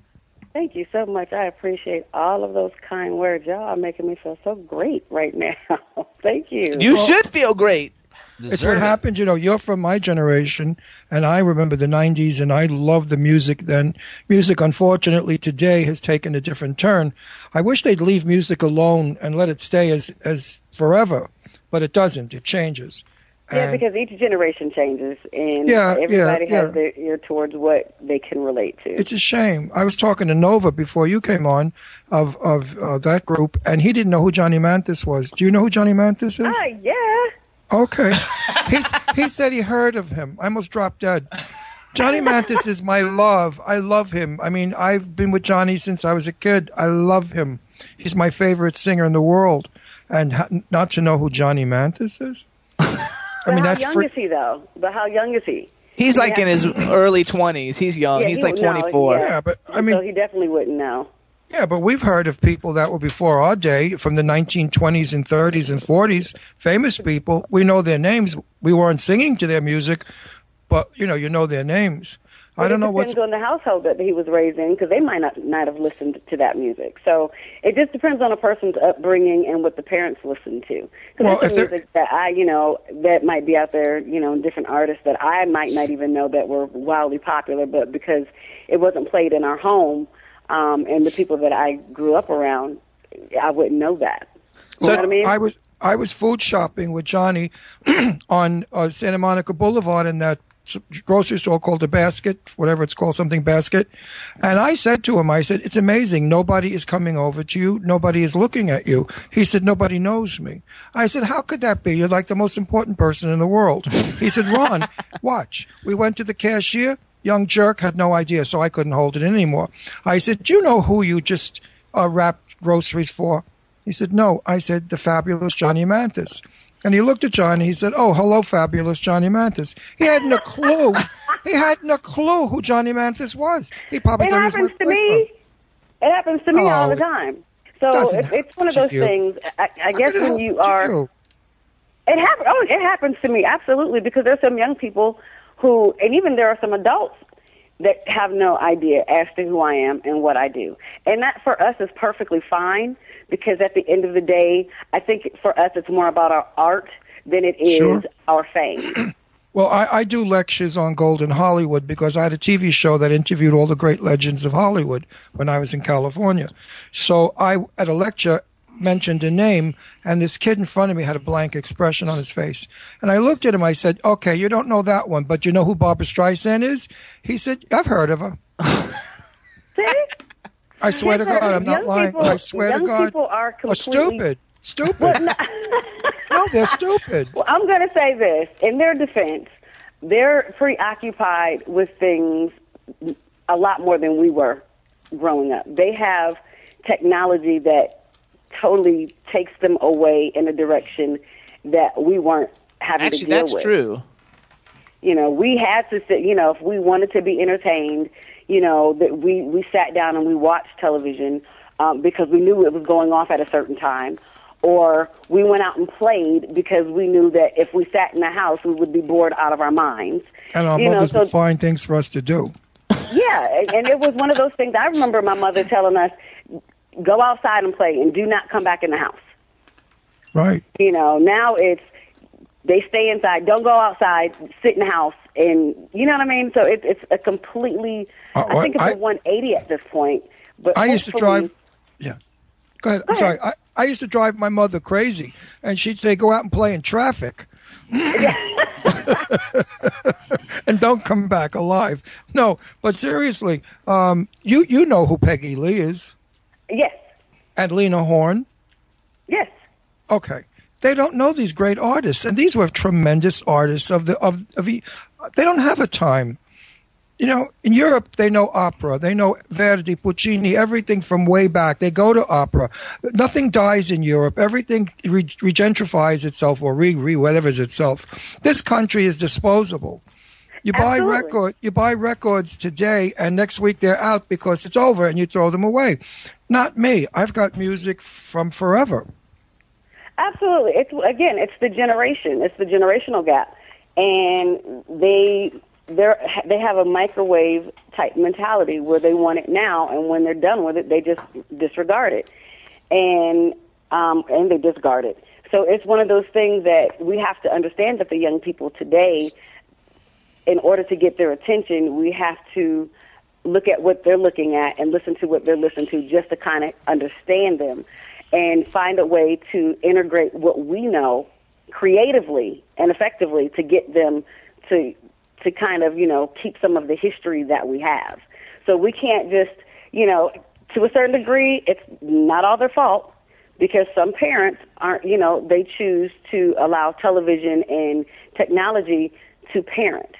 Thank you so much. I appreciate all of those kind words. Y'all are making me feel so great right now. Thank you. You should feel great. It's what happened. You know, you're from my generation, and I remember the 90s, and I loved the music then. Music, unfortunately, today has taken a different turn. I wish they'd leave music alone and let it stay as, as forever, but it doesn't. It changes. Yeah, because each generation changes, and Yeah, yeah, everybody has yeah. their ear towards what they can relate to. It's a shame. I was talking to Nova before you came on of of uh, that group, and he didn't know who Johnny Mathis was. Do you know who Johnny Mathis is? Ah, yeah. Okay. He's, he said he heard of him. I almost dropped dead. Johnny Mathis is my love. I love him. I mean, I've been with Johnny since I was a kid. I love him. He's my favorite singer in the world. And ha- not to know who Johnny Mathis is? I mean, how that's young fr- is he though? But how young is he? He's Yeah. like in his early 20s. He's young. Yeah, He's he like would know, 24. Yeah, but I so mean, he definitely wouldn't know. Yeah, but we've heard of people that were before our day, from the 1920s and 30s and 40s, famous people. We know their names. We weren't singing to their music, but you know, you know their names. I don't know what it what's. depends on the household that he was raised in because they might not not have listened to that music. So it just depends on a person's upbringing and what the parents listen to. Because Well, there's if music that I, you know, that might be out there, you know, different artists that I might not even know that were wildly popular, but because it wasn't played in our home um, and the people that I grew up around, I wouldn't know that. You know what I mean? I was I was food shopping with Johnny on uh, Santa Monica Boulevard in that grocery store called the Basket, whatever it's called, something Basket. And I said to him, I said, "It's amazing. Nobody is coming over to you. Nobody is looking at you." He said, "Nobody knows me." I said, "How could that be? You're like the most important person in the world." He said, "Ron, watch. We went to the cashier." Young jerk had no idea, so I couldn't hold it in anymore. I said, "Do you know who you just uh, wrapped groceries for?" He said, No. I said, The fabulous Johnny Mathis. And he looked at Johnny. He said, Oh, hello, fabulous Johnny Mathis. He hadn't a clue. he hadn't a clue who Johnny Mathis was. He probably it thought he was happens to me. It happens to me all Oh, the time. So it's, it's one of those you. things. I, I guess when you are, you. it happens. Oh, it happens to me absolutely because there's some young people who, and even there are some adults that have no idea as to who I am and what I do, and that for us is perfectly fine because at the end of the day, I think for us it's more about our art than it is Sure. our fame. Well, I, I do lectures on Golden Hollywood because I had a TV show that interviewed all the great legends of Hollywood when I was in California. So I, at a lecture, mentioned a name, and this kid in front of me had a blank expression on his face. And I looked at him. I said, "Okay, you don't know that one, but you know who Barbra Streisand is?" He said, "I've heard of her." See? I swear to Yes, God, I'm not lying. people- I swear to young God. people are completely stupid. Stupid. no, they're stupid. Well, I'm going to say this in their defense, they're preoccupied with things a lot more than we were growing up. They have technology that totally takes them away in a direction that we weren't having Actually, to deal that's with. true. You know, we had to sit. You know, if we wanted to be entertained, you know, that we we sat down and we watched television um, because we knew it was going off at a certain time, or we went out and played because we knew that if we sat in the house, we would be bored out of our minds. And our You know, mothers so- would find things for us to do. Yeah, and- it was one of those things. I remember my mother telling us, "Go outside and play, and do not come back in the house." Right. You know, now it's they stay inside. Don't go outside. Sit in the house, and you know what I mean. So it's it's a completely. Uh, I think it's I- a 180 at this point. But I used to drive. Yeah. Go ahead. I'm sorry. I, I used to drive my mother crazy, and she'd say, "Go out and play in traffic." and don't come back alive. No, but seriously, um, you you know who Peggy Lee is? Yes. And Lena Horne. Yes. Okay. They don't know these great artists, and these were tremendous artists of the of of. They don't have a time. You know, in Europe, they know opera. They know Verdi, Puccini, everything from way back. They go to opera. Nothing dies in Europe. Everything re- regentrifies itself or re, re whatever's itself. This country is disposable. You buy Absolutely. record, you buy records today, and next week they're out because it's over, and you throw them away. Not me. I've got music from forever. Absolutely. It's again, it's the generation. It's the generational gap, and they they they have a microwave type mentality where they want it now, and when they're done with it, they just disregard it, and um, and they discard it. So it's one of those things that we have to understand that the young people today, in order to get their attention, we have to look at what they're looking at and listen to what they're listening to just to kind of understand them and find a way to integrate what we know creatively and effectively to get them to to kind of you know keep some of the history that we have so we can't just you know to a certain degree it's not all their fault because some parents aren't you know they choose to allow television and technology to parent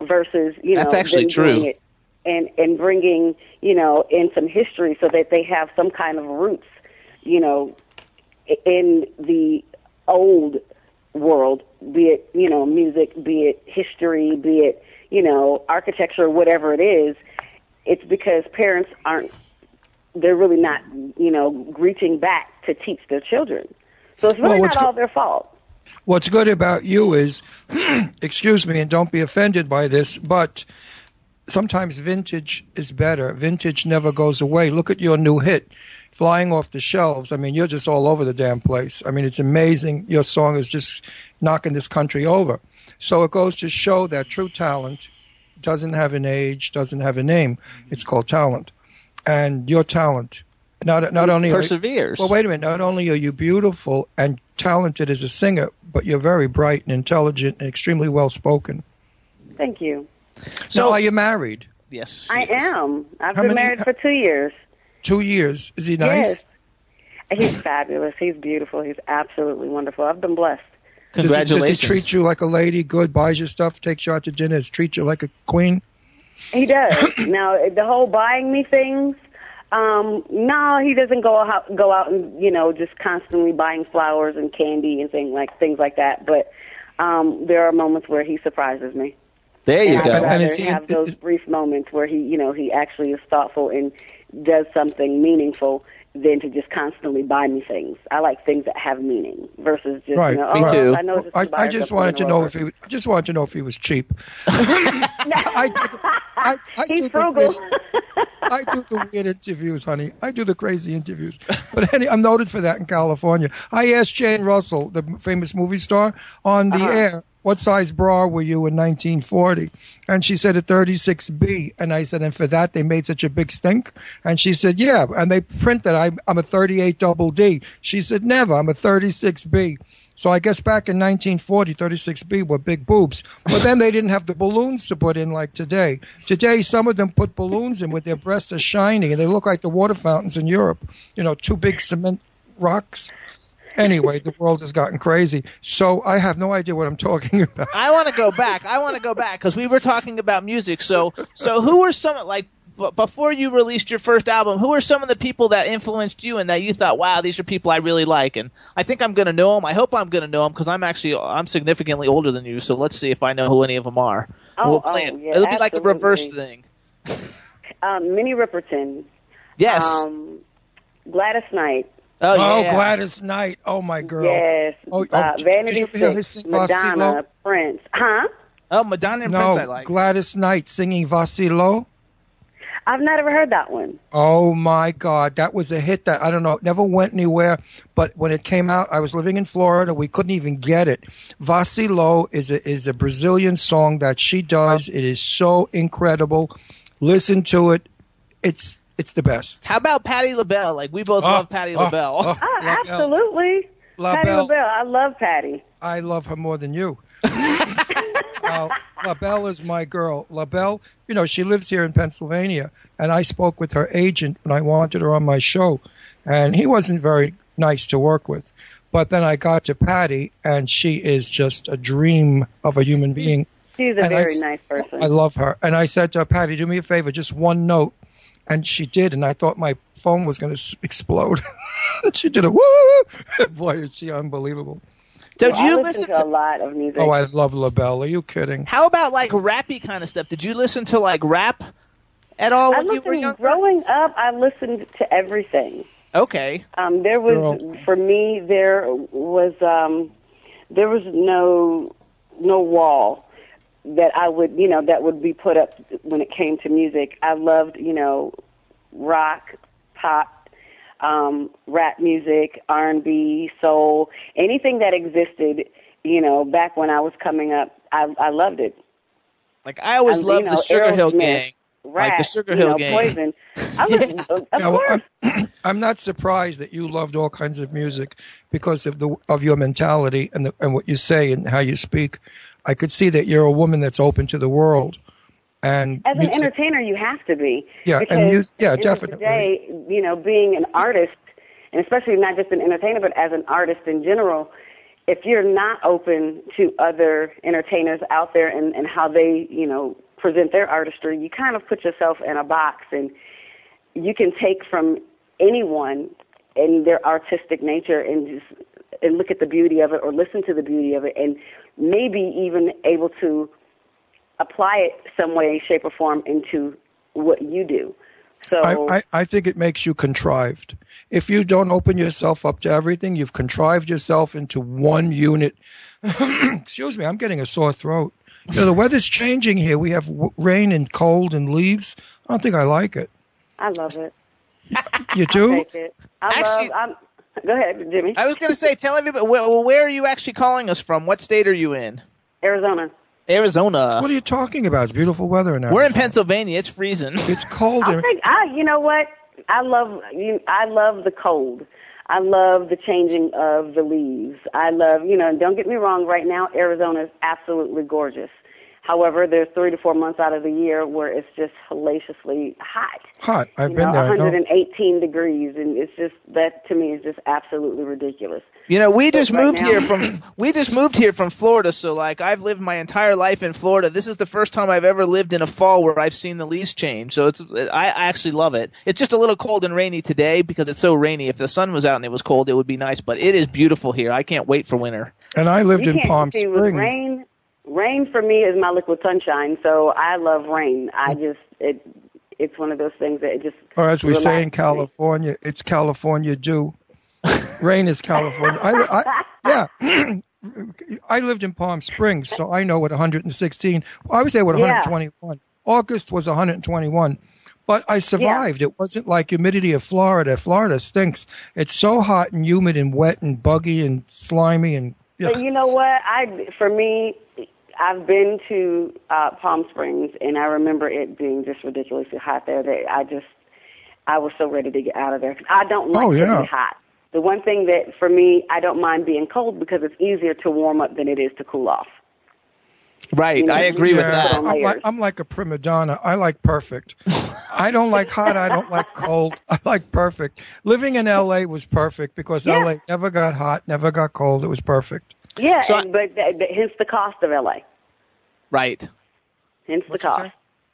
versus you know That's actually true. it and and bringing you know in some history so that they have some kind of roots you know in the old world be it you know music be it history be it you know architecture whatever it is it's because parents aren't they're really not you know reaching back to teach their children so it's really Well, not go- all their fault What's good about you is, excuse me, and don't be offended by this, but sometimes vintage is better. Vintage never goes away. Look at your new hit, flying off the shelves. I mean, you're just all over the damn place. I mean, it's amazing. Your song is just knocking this country over. So it goes to show that true talent doesn't have an age, doesn't have a name. It's called talent. And your talent, not not only Perseveres. well, wait a minute. Not only are you beautiful and talented as a singer, but you're very bright and intelligent and extremely well spoken. thank you So, are you married? Yes, i am i've How been many- married for two years Two years. Is he nice? Yes. He's fabulous. He's beautiful. He's absolutely wonderful. I've been blessed. Does he, does he treat you like a lady? Good, buys you stuff, takes you out to dinners, treats you like a queen? He does. now, the whole buying me things, um, no, he doesn't go out, go out and, you know, just constantly buying flowers and candy and things like, things like that. But, um, there are moments where he surprises me. There you and go. I'd And is rather he- have those brief moments where he, you know, he actually is thoughtful and does something meaningful than to just constantly buy me things. I like things that have meaning versus just, right. you know, Me oh, too. I know this I, I just wanted to know if he. I just wanted to know if he was cheap. I, do the- I, I do He's the frugal. weird, I do the weird interviews, honey. I do the crazy interviews. But any, I'm noted for that in California. I asked Jane Russell, the famous movie star, on the Uh-huh. air, what size bra were you in 1940? And she said a 36B. And I said, and for that they made such a big stink? And she said, yeah. And they printed, I'm, I'm a 38 double D. She said, never. I'm a 36B. So I guess back in 1940, 36B were big boobs. But then they didn't have the balloons to put in like today. Today, some of them put balloons in with their breasts are shiny and they look like the water fountains in Europe. You know, two big cement rocks. Anyway, the world has gotten crazy. So I have no idea what I'm talking about. I want to go back. I want to go back because we were talking about music. So, so who were some like b- before you released your first album? Who were some of the people that influenced you and that you thought, wow, these are people I really like? And I think I'm going to know them. I hope I'm going to know them because I'm actually I'm significantly older than you. So let's see if I know who any of them are. Oh, we'll play oh, it. yeah, It'll be like a reverse thing. Um, Minnie Riperton. Yes. Um, Gladys Knight. Oh, yeah. Gladys Knight. Oh, my girl. Yes. Oh, oh, uh, did- Vanity did you ever Six, Madonna, Vacilo? Prince. Huh? Oh, Madonna and no, Prince I like. Gladys Knight singing Vasilo. I've not ever heard that one. Oh my God, that was a hit that I don't know, it never went anywhere. But when it came out, I was living in Florida. We couldn't even get it. Vacilo is a is a Brazilian song that she does. It is so incredible. Listen to it. It's it's the best. How about Patti LaBelle? Like we both Oh, love Patti oh, ah, LaBelle. oh. Oh, LaBelle. absolutely. La Patty Belle. LaBelle. I love Patti. I love her more than you. uh, LaBelle is my girl. LaBelle, you know, she lives here in Pennsylvania, and I spoke with her agent when I wanted her on my show, and he wasn't very nice to work with. But then I got to Patti, and she is just a dream of a human being. She's a And very s- nice person. I love her. And I said to her, Patti, do me a favor, just one note. And she did, and I thought my phone was going to explode. she did a woo! Boy, is she unbelievable. Did Well, I you listen listen to a lot of music. Oh, I love LaBelle. Are you kidding? How about like rappy kind of stuff? Did you listen to like rap at all I when you were listened young? growing up. I listened to everything. Okay. Um, there was Girl. for me there was um, there was no no wall that I would you know that would be put up when it came to music. I loved you know rock, pop, um, rap music, R and B, soul, anything that existed. You know, back when I was coming up, I I loved it. Like I always Um, loved you the know, Sugar Hill Aerosmith, Gang. Like the Sugar Hill know, Gang. Poison. I was, of Yeah, well, course. I'm, I'm not surprised that you loved all kinds of music because of the of your mentality and the, and what you say and how you speak. I could see that you're a woman that's open to the world. And As an music- entertainer, you have to be. Yeah, and because mus- yeah, end of the definitely. Day, you know, being an artist, and especially not just an entertainer, but as an artist in general, if you're not open to other entertainers out there and, and how they, you know, present their artistry, you kind of put yourself in a box, and you can take from anyone and their artistic nature and just and look at the beauty of it or listen to the beauty of it and maybe even able to apply it some way, shape, or form into what you do. So I, I, I think it makes you contrived. If you don't open yourself up to everything, you've contrived yourself into one unit. Excuse me, I'm getting a sore throat. You know, the weather's changing here. We have w- rain and cold and leaves. I don't think I like it. I love it. You do? Take it. I Actually- love. I'm, go ahead, Jimmy. I was going to say, tell everybody where, where are you actually calling us from? What state are you in? Arizona. Arizona. What are you talking about? It's beautiful weather now. We're in Pennsylvania. It's freezing. It's cold. I think I. You know what? I love you. I love the cold. I love the changing of the leaves. I love, you know, and don't get me wrong, right now Arizona is absolutely gorgeous. However, there's three to four months out of the year where it's just hellaciously hot. Hot. I've you been know, there. I know. 118 degrees, and it's just that to me is just absolutely ridiculous. You know, we But just right moved now- here from we just moved here from Florida, so like I've lived my entire life in Florida. This is the first time I've ever lived in a fall where I've seen the leaves change. So it's I I actually love it. It's just a little cold and rainy today because it's so rainy. If the sun was out and it was cold, it would be nice, but it is beautiful here. I can't wait for winter. And I lived you in can't Palm see with Springs. rain. Rain for me is my liquid sunshine, so I love rain. I Mm. just it it's one of those things that it just Or as we say in. California, it's California dew. Rain is California. I, I, yeah. I lived in Palm Springs, so I know what 116. I was there with Yeah. 121. August was 121. But I survived. It wasn't like humidity of Florida. Florida stinks. It's so hot and humid and wet and buggy and slimy and yeah. But you know what? I for me, I've been to uh, Palm Springs, and I remember it being just ridiculously hot there. That I just I was so ready to get out of there. 'Cause I don't like Oh, to yeah. be hot. The one thing that for me, I don't mind being cold because it's easier to warm up than it is to cool off. Right, You know, I agree with that. I'm like. I'm like a prima donna. I like perfect. I don't like hot. I don't like cold. I like perfect. Living in LA was perfect because Yeah. LA never got hot, never got cold. It was perfect. Yeah, So I- and, but th- th- hence the cost of LA. Right. Hence What's the that cost.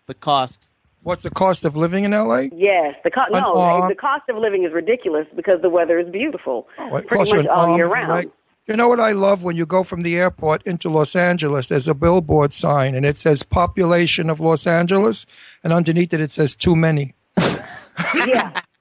The cost. What's the cost of living in LA? Yes, the cost. No, arm- the cost of living is ridiculous because the weather is beautiful, Oh, pretty costs you much an all arm year round. leg. You know what I love when you go from the airport into Los Angeles? There's a billboard sign and it says population of Los Angeles, and underneath it it says too many. yeah,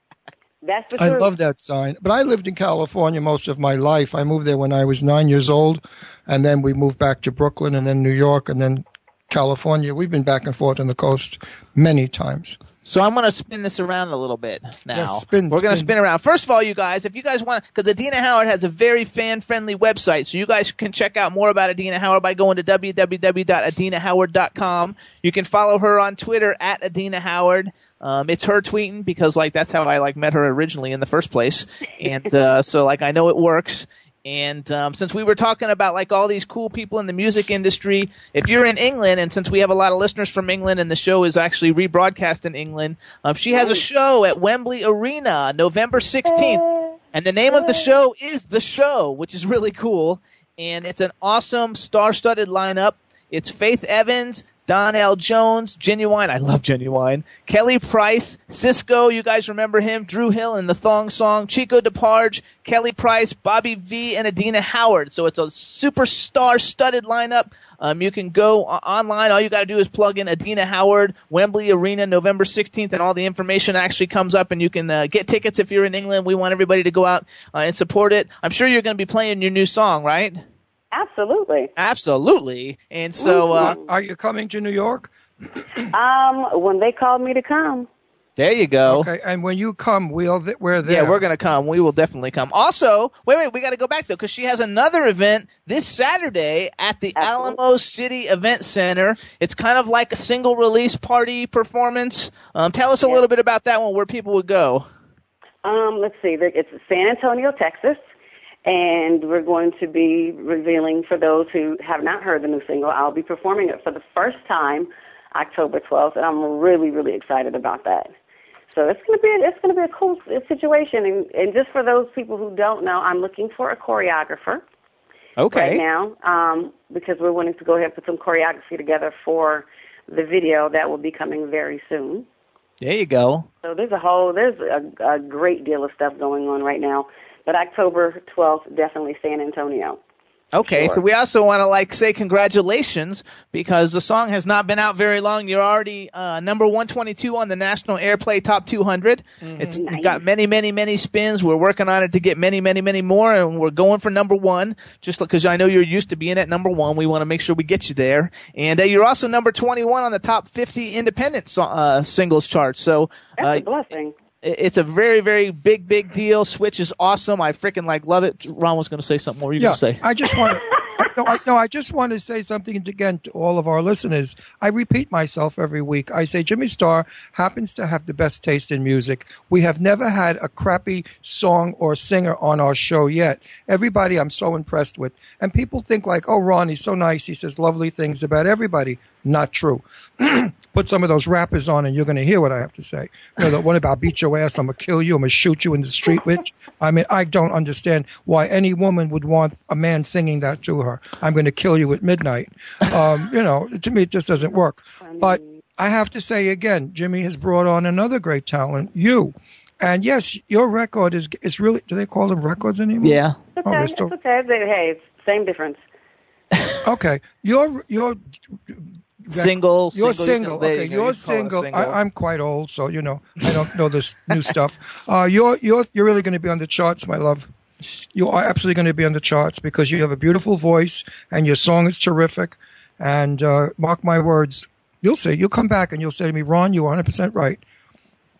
that's the I truth. love that sign. But I lived in California most of my life. I moved there when I was nine years old, and then we moved back to Brooklyn, and then New York, and then California. We've been back and forth on the coast many times. So I'm going to spin this around a little bit now. Yes, spin, We're going to spin. spin around. First of all, you guys, if you guys want, because Adina Howard has a very fan-friendly website, so you guys can check out more about Adina Howard by going to www.adinahoward.com. You can follow her on Twitter at Adina Howard. Um, it's her tweeting because like that's how I like met her originally in the first place, and uh, so like I know it works. And um, since we were talking about like all these cool people in the music industry, if you're in England, and since we have a lot of listeners from England, and the show is actually rebroadcast in England, um, she has a show at Wembley Arena, November 16th, and the name of the show is The Show, which is really cool, and it's an awesome star-studded lineup. It's Faith Evans, Donell Jones, Ginuwine. I love Ginuwine. Kelly Price, Sisqó. You guys remember him? Dru Hill in the Thong Song. Chico DeBarge, Kelly Price, Bobby V, and Adina Howard. So it's a superstar studded lineup. Um, you can go online. All you got to do is plug in Adina Howard, Wembley Arena, November 16th, and all the information actually comes up. And you can uh, get tickets if you're in England. We want everybody to go out uh, and support it. I'm sure you're going to be playing your new song, right? Absolutely. Absolutely. And so uh, are you coming to New York? Um, when they called me to come. there you go. Okay, and when you come, we'll th- we're there. Yeah, we're gonna come. We will definitely come. Also, wait, wait, we got to go back though because she has another event this Saturday at the Alamo City Event Center. It's kind of like a single release party performance. Um, tell us a little bit about that one, where people would go. Um, let's see. It's San Antonio, Texas, and we're going to be revealing for those who have not heard the new single. I'll be performing it for the first time, October 12th, and I'm really, really excited about that. So it's going to be it's going to be a cool situation, and, and just for those people who don't know, I'm looking for a choreographer Okay. right now um, because we're wanting to go ahead and put some choreography together for the video that will be coming very soon. There you go. So there's a whole there's a, a great deal of stuff going on right now. But October 12th, definitely San Antonio. Okay, so we also want to like say congratulations because the song has not been out very long. You're already uh, number 122 on the National Airplay Top 200. It's we've got many, many, many spins. We're working on it to get many, many, many more, and we're going for number one. Just because I know you're used to being at number one, we want to make sure we get you there. And uh, you're also number 21 on the top 50 independent so- uh, singles chart. So That's uh, a blessing. It- it's a very, very big, big deal. Switch is awesome. I freaking like love it. Ron was going to say something. What were you yeah, going to say? I just want to no, I, no, I just want to say something again to all of our listeners. I repeat myself every week. I say Jimmy Star happens to have the best taste in music. We have never had a crappy song or singer on our show yet. Everybody I'm so impressed with. And people think like, oh, Ron, he's so nice. He says lovely things about everybody. Not true. Put some of those rappers on and you're going to hear what I have to say. You know, the one about beat your ass, I'm going to kill you, I'm going to shoot you in the street, which, I mean, I don't understand why any woman would want a man singing that to her. I'm going to kill you at midnight. Um, you know, to me, it just doesn't work. But I have to say again, Jimmy has brought on another great talent, you. And yes, your record is is really. Do they call them records anymore? Yeah. It's Oh, okay. they're it's okay. They- Hey, same difference. Okay, your your Single, You're single, single. there Okay, you go, you're you can call it a single. single. I, I'm quite old, so you know I don't know this new stuff. Uh, you're you're you're really going to be on the charts, my love. You are absolutely going to be on the charts because you have a beautiful voice and your song is terrific. And uh, mark my words, you'll see. You'll come back and you'll say to me, Ron, you are 100 percent right.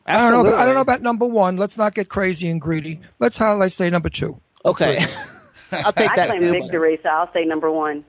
I don't know. About, I don't know about number one. Let's not get crazy and greedy. Let's how let's say number two. Okay. I'll take that. I claim too. victory, so I'll say number one.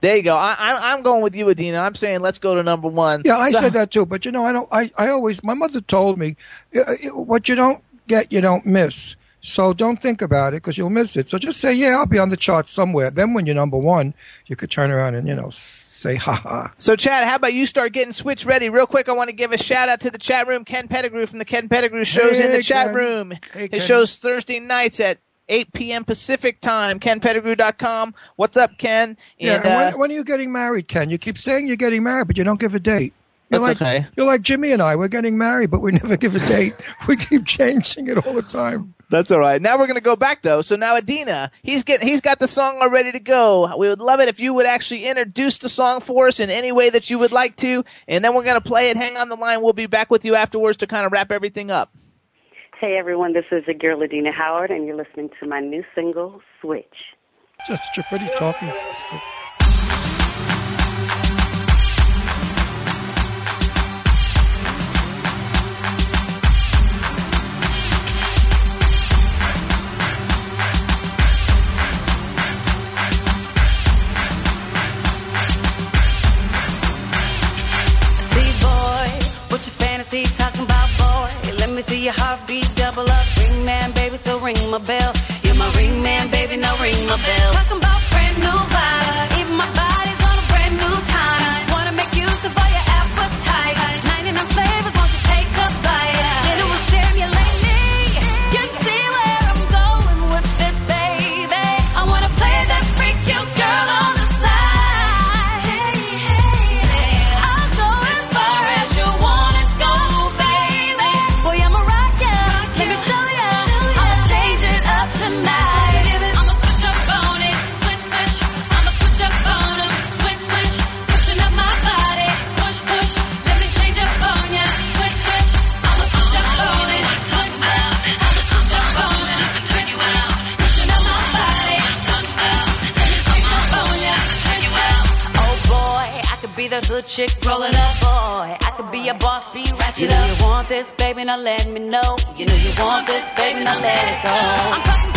There you go. I, I, I'm going with you, Adina. I'm saying let's go to number one. Yeah, I So- said that too. But you know, I don't. I, I always. My mother told me, uh, uh, what you don't get, you don't miss. So don't think about it because you'll miss it. So just say, yeah, I'll be on the chart somewhere. Then when you're number one, you could turn around and you know say, ha ha. So, Chad, how about you start getting Switch ready? Real quick, I want to give a shout out to the chat room. Ken Pettigrew from the Ken Pettigrew shows in the Hey, chat room. Hey, His Ken. show's Thursday nights at 8 p.m. Pacific time. KenPettigrew.com. What's up, Ken? Yeah. And, and uh, when, when are you getting married, Ken? You keep saying you're getting married, but you don't give a date. You're That's like, okay. You're like Jimmy and I. We're getting married, but we never give a date. we keep changing it all the time. That's all right. Now we're going to go back though. So now Adina, he's get he's got the song all ready to go. We would love it if you would actually introduce the song for us in any way that you would like to, and then we're going to play it. Hang on the line. We'll be back with you afterwards to kind of wrap everything up. Hey everyone, this is your girl Adina Howard, and you're listening to my new single, Switch. Just such a pretty talking. See, boy, what your fantasy talking about, boy? Let me see your heartbeat ring my bell. You're my ring man, baby, now ring my bell. Could be the hood chick, roll it up, boy. I could be a boss, be ratchet you know up. You want this, baby? Now let me know. You know you want this, baby? Now let it go.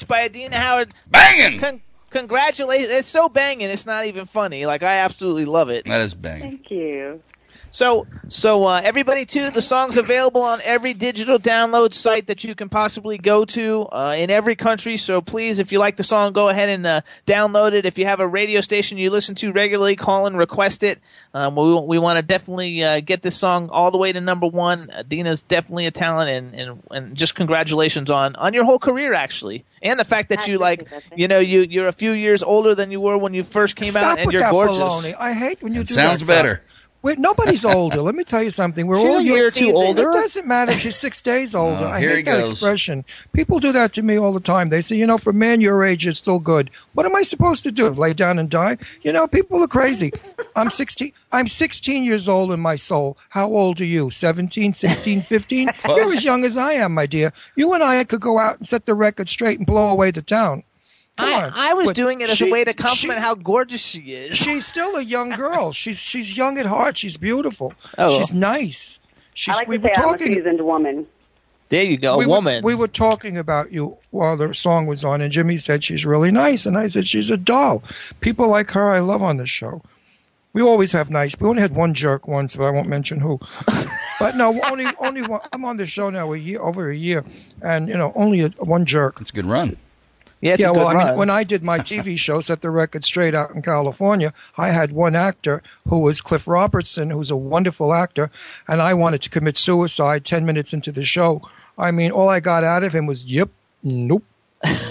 Yeah, that switch by Adina Howard. Banging! Con- congratulations. It's so banging, it's not even funny. Like, I absolutely love it. That is banging. Thank you. So, so uh, everybody too. The song's available on every digital download site that you can possibly go to uh, in every country. So please, if you like the song, go ahead and uh, download it. If you have a radio station you listen to regularly, call and request it. Um, we we want to definitely uh, get this song all the way to number one. Uh, Dina's definitely a talent, and, and and just congratulations on on your whole career actually, and the fact that you like you know you you're a few years older than you were when you first came Stop out, and with you're that gorgeous. baloney. I hate when you do sounds that. better. Wait, nobody's older. Let me tell you something. We're She's all a year or two older. It doesn't matter. If she's six days oh, older. Oh, I hate that goes. expression. People do that to me all the time. They say, you know, for a man your age, it's still good. What am I supposed to do? Lay down and die? You know, people are crazy. I'm 16. I'm 16 years old in my soul. How old are you? 17, 16, 15? You're as young as I am, my dear. You and I could go out and set the record straight and blow away the town. Come on. I, I was But doing it as she- a way to compliment how gorgeous she is. She's still a young girl. She's she's young at heart. She's beautiful. Oh. She's nice. She's, I like we to were say I'm a talking. seasoned woman. There you go, we a were- woman. we were talking about you while the song was on, and Jimmy said she's really nice, and I said she's a doll. People like her, I love on this show. We always have nice. We only had one jerk once, but I won't mention who. but no, only only one. I'm on the show now a year over a year, and you know only a, one jerk. It's a good run. Yeah, it's yeah, a good well, I mean, when I did my TV show, Set the Record Straight out in California, I had one actor who was Cliff Robertson, who's a wonderful actor, and I wanted to commit suicide 10 minutes into the show. I mean, all I got out of him was, yep, nope,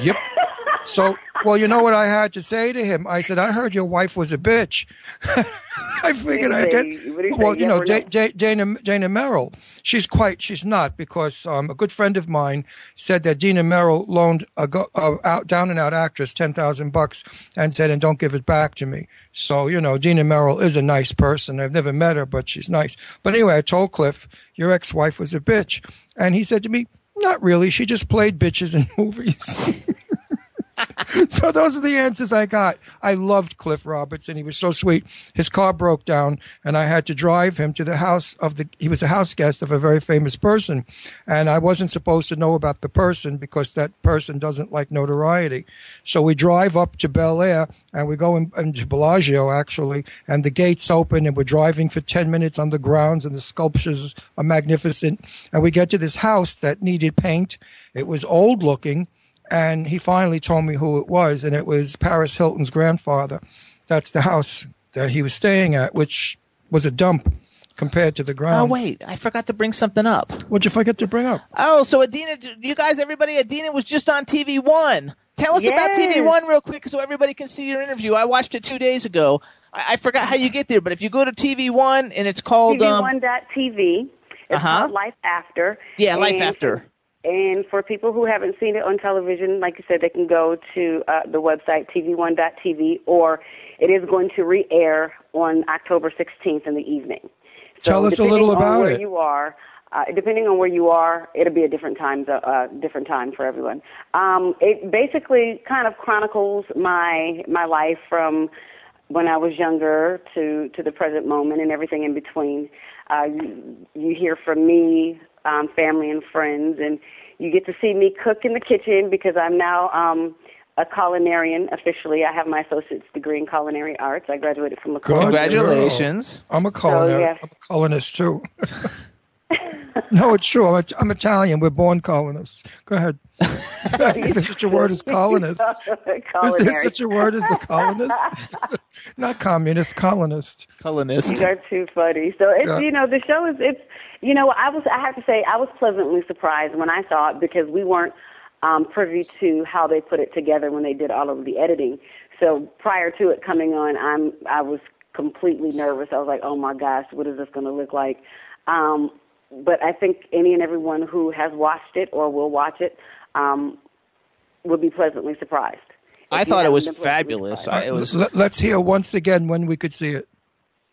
yep. so, well, you know what I had to say to him? I said, I heard your wife was a bitch. I figured I get. did he say? What did he Well, you know, no? Da- Dana Dana Merrill. She's quite. She's not because um, a good friend of mine said that Dina Merrill loaned a, go, out, down and out actress ten thousand bucks and said, "And don't give it back to me." So you know, Dina Merrill is a nice person. I've never met her, but she's nice. But anyway, I told Cliff, "Your ex-wife was a bitch," and he said to me, "Not really. She just played bitches in movies." so those are the answers I got. I loved Cliff Robertson. He was so sweet. His car broke down, and I had to drive him to the house of the. He was a house guest of a very famous person, and I wasn't supposed to know about the person because that person doesn't like notoriety. So we drive up to Bel Air, and we go in, into Bellagio actually, and the gates open, and we're driving for ten minutes on the grounds, and the sculptures are magnificent, and we get to this house that needed paint. It was old looking and he finally told me who it was, and it was Paris Hilton's grandfather. That's the house that he was staying at, which was a dump compared to the ground. oh wait, I forgot to bring something up. What'd you forget to bring up? Oh, so Adina, you guys, everybody, Adina was just on TV One Tell us about TV One real quick so everybody can see your interview. I watched it two days ago. I, I forgot how you get there, but if you go to TV One and it's called TV um, TV1.tv. It's Uh-huh. called Life After. yeah, Life After. And for people who haven't seen it on television, like you said, they can go to uh, the website tv1.tv, or it is going to re-air on October 16th in the evening. So Tell us a little about where it. You are uh, depending on where you are, it'll be a different time, uh, different time for everyone. Um, it basically kind of chronicles my my life from when I was younger to to the present moment and everything in between. Uh, you, you hear from me, um, family and friends, and you get to see me cook in the kitchen because I'm now um, a culinarian officially. I have my associate's degree in culinary arts. I graduated from a Good Congratulations. girl. I'm a culinary. yes. I'm a colonist too. no, it's true. I'm, I'm Italian. We're born colonists. Go ahead. There's such a word as colonist. Is there such a word as a colonist? Not communist, colonist. Colonist. You're too funny. So it's Yeah. you know the show is it's you know I was I have to say I was pleasantly surprised when I saw it because we weren't um, privy to how they put it together when they did all of the editing. So prior to it coming on, I'm I was completely nervous. I was like, oh my gosh, what is this going to look like? Um, but I think any and everyone who has watched it or will watch it um, will be pleasantly surprised. I If you thought it was fabulous. I, it was Let, let's hear once again when we could see it.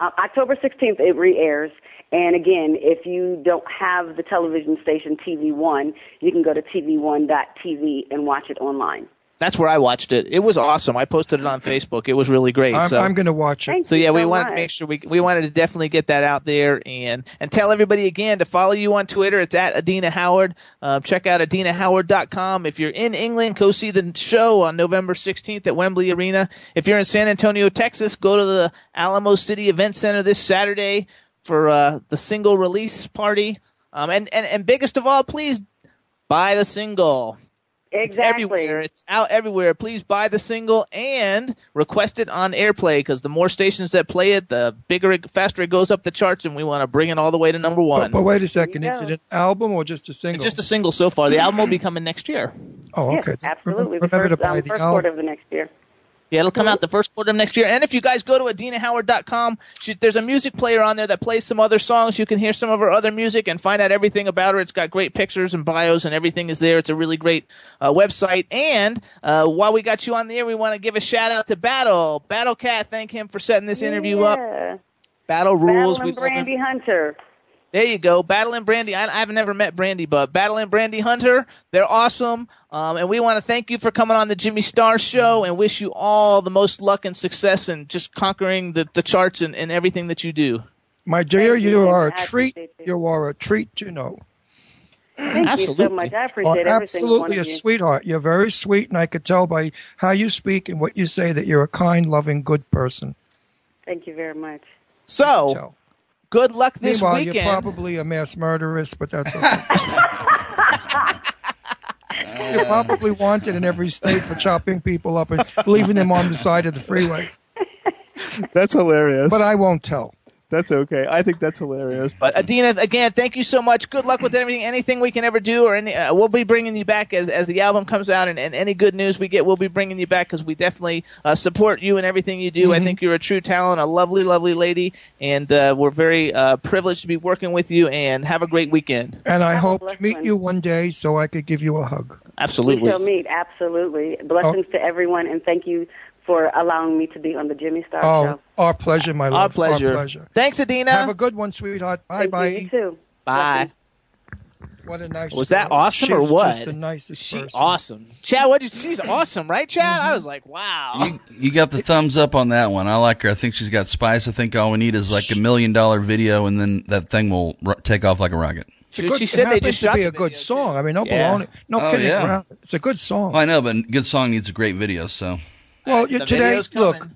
Uh, October 16th, it re-airs. And again, if you don't have the television station TV One, you can go to TV1.tv and watch it online. That's where I watched it. It was awesome. I posted it on Facebook. It was really great. I'm, so. I'm going to watch it. Thank So you yeah, we so wanted much. to make sure we we wanted to definitely get that out there and and tell everybody again to follow you on Twitter. It's at Adina Howard. Uh, check out adinahoward.com. If you're in England, go see the show on November 16th at Wembley Arena. If you're in San Antonio, Texas, go to the Alamo City Event Center this Saturday for uh, the single release party. Um, and, and and biggest of all, please buy the single. It's Exactly. everywhere. It's out everywhere. Please buy the single and request it on AirPlay because the more stations that play it, the bigger, it, faster it goes up the charts, and we want to bring it all the way to number one. but wait a second. you Is it an album or just a single? it's just a single so far. The album will be coming next year. oh, Yes, okay. absolutely. The Remember first, to buy um, the first album. quarter of the next year. Yeah, it'll come out the first quarter of next year. And if you guys go to adinahoward.com, she, there's a music player on there that plays some other songs. You can hear some of her other music and find out everything about her. It's got great pictures and bios and everything is there. It's a really great uh, website. And uh, while we got you on the air, we want to give a shout out to Battle. Battle Cat, thank him for setting this interview up. Battle rules. Battle and. Brandy Hunter. There you go. Battle and Brandy. I, I've never met Brandy, but Battle and Brandy Hunter, they're awesome. Um, and we want to thank you for coming on the Jimmy Star Show and wish you all the most luck and success and just conquering the, the charts and, and everything that you do. My dear, you you. are a treat. you. You are a treat to know. Thank you Absolutely. so much. I appreciate every single absolutely a you. sweetheart. You're very sweet, and I could tell by how you speak and what you say that you're a kind, loving, good person. Thank you very much. So, Tell. Good luck this Meanwhile, weekend. you're probably a mass murderess, but that's okay. you're probably wanted in every state for chopping people up and leaving them on the side of the freeway. That's hilarious. But I won't tell. That's okay. I think that's hilarious. But Adina, again, thank you so much. Good luck with everything. Anything we can ever do, or any, uh, we'll be bringing you back as as the album comes out, and, and any good news we get, we'll be bringing you back because we definitely uh, support you and everything you do. I think you're a true talent, a lovely, lovely lady, and uh, we're very uh, privileged to be working with you. And have a great weekend. And I Have hope to meet one. you one day so I could give you a hug. Absolutely. We Absolutely. shall meet. Absolutely. Blessings to everyone, and thank you for allowing me to be on the Jimmy Star Oh, Show. our pleasure, my Our love. pleasure. Our pleasure. Thanks, Adina. Have a good one, sweetheart. Bye bye. you, you too. Bye. What a nice. Was that girl. awesome or what? Just the nicest She person. awesome. Chad, what? She's awesome, right, Chad? I mm-hmm. was like, wow. You, you got the thumbs up on that one. I like her. I think she's got spice. I think all we need is like a million dollar video, and then that thing will r- take off like a rocket. It's a She- good, she it said they just to shot be a good video, song. I mean, no Yeah. baloney, no Oh, kidding yeah. around. It's a good song. Well, I know, but a good song needs a great video. So Well, Uh, today, look,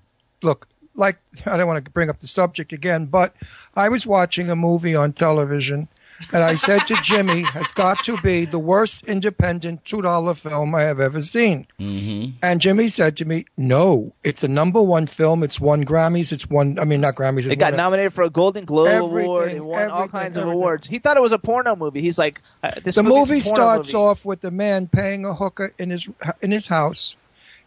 look, like I don't want to bring up the subject again, but I was watching a movie on television, and I said to Jimmy, "Has got to be the worst independent two dollar film I have ever seen." Mm-hmm. And Jimmy said to me, "No, it's a number one film. It's won Grammys. It's won. I mean, not Grammys. It got nominated for a Golden Globe Everything, award and won all everything, kinds of awards. He thought it was a porno movie. He's like, uh, this the movie starts movie. off with the man paying a hooker in his in his house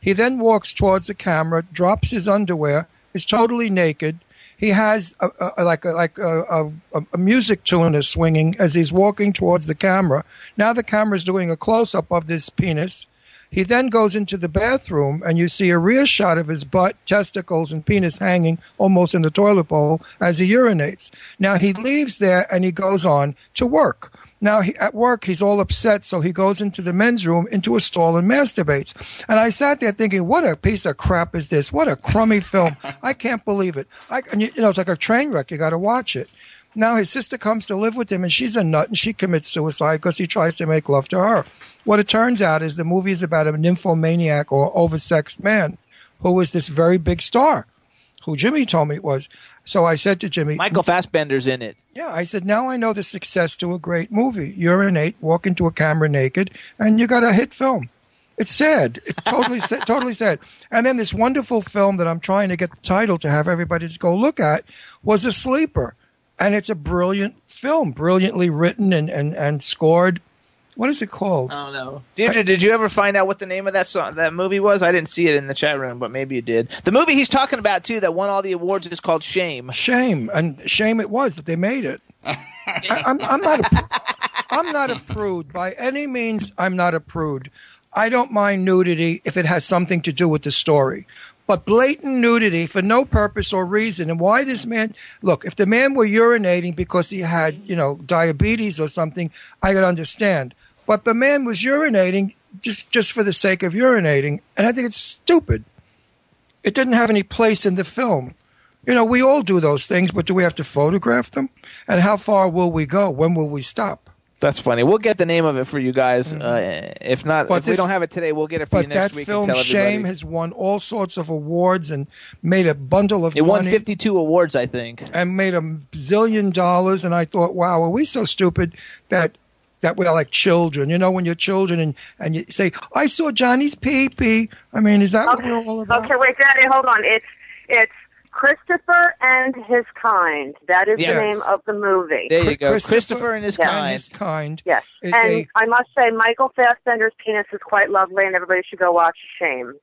He then walks towards the camera, drops his underwear, is totally naked. He has a, a, like a, like a, a, music tune is swinging as he's walking towards the camera. Now the camera's doing a close up of this penis. He then goes into the bathroom, and you see a rear shot of his butt, testicles, and penis hanging almost in the toilet bowl as he urinates. Now he leaves there and he goes on to work. Now he, at work, he's all upset, so he goes into the men's room, into a stall, and masturbates. And I sat there thinking, what a piece of crap is this? What a crummy film! I can't believe it. I, and you, you know, it's like a train wreck. You got to watch it. Now his sister comes to live with him, and she's a nut, and she commits suicide because he tries to make love to her. What it turns out is the movie is about a nymphomaniac or oversexed man who was this very big star, who Jimmy told me it was. So I said to Jimmy, Michael Fassbender's in it. yeah, I said, now I know the success to a great movie. Urinate, walk into a camera naked, and you got a hit film. It's sad. It's totally sad, totally sad. And then this wonderful film that I'm trying to get the title to have everybody to go look at was a sleeper. And it's a brilliant film, brilliantly written and, and, and scored. What is it called? I don't know. Deirdre, did you ever find out what the name of that song, that movie was? I didn't see it in the chat room, but maybe you did. The movie he's talking about too, that won all the awards, is called Shame. Shame, and shame it was that they made it. I, I'm, I'm not. A, I'm not a prude by any means. I'm not a prude. I don't mind nudity if it has something to do with the story. But blatant nudity for no purpose or reason, and why this man? Look, if the man were urinating because he had, you know, diabetes or something, I could understand. But the man was urinating just just for the sake of urinating, and I think it's stupid. It didn't have any place in the film. You know, we all do those things, but do we have to photograph them? And how far will we go? When will we stop? That's funny. We'll get the name of it for you guys. Uh, if not, But if we don't have it today, we'll get it for you next that week. film, Shame, has won all sorts of awards and made a bundle of It won 52 awards, I think. and made a zillion dollars. And I thought, wow, are we so stupid that that we're like children? You know, when you're children and, and you say, I saw Johnny's pee pee. I mean, is that what we're all about? Okay, wait, Daddy, hold on. It's it's Christopher and His Kind. That is Yes. the name of the movie. There you go. Christopher Christopher and his Yeah. kind. His kind. Yes, is and a I must say, Michael Fassbender's penis is quite lovely, and everybody should go watch Shame.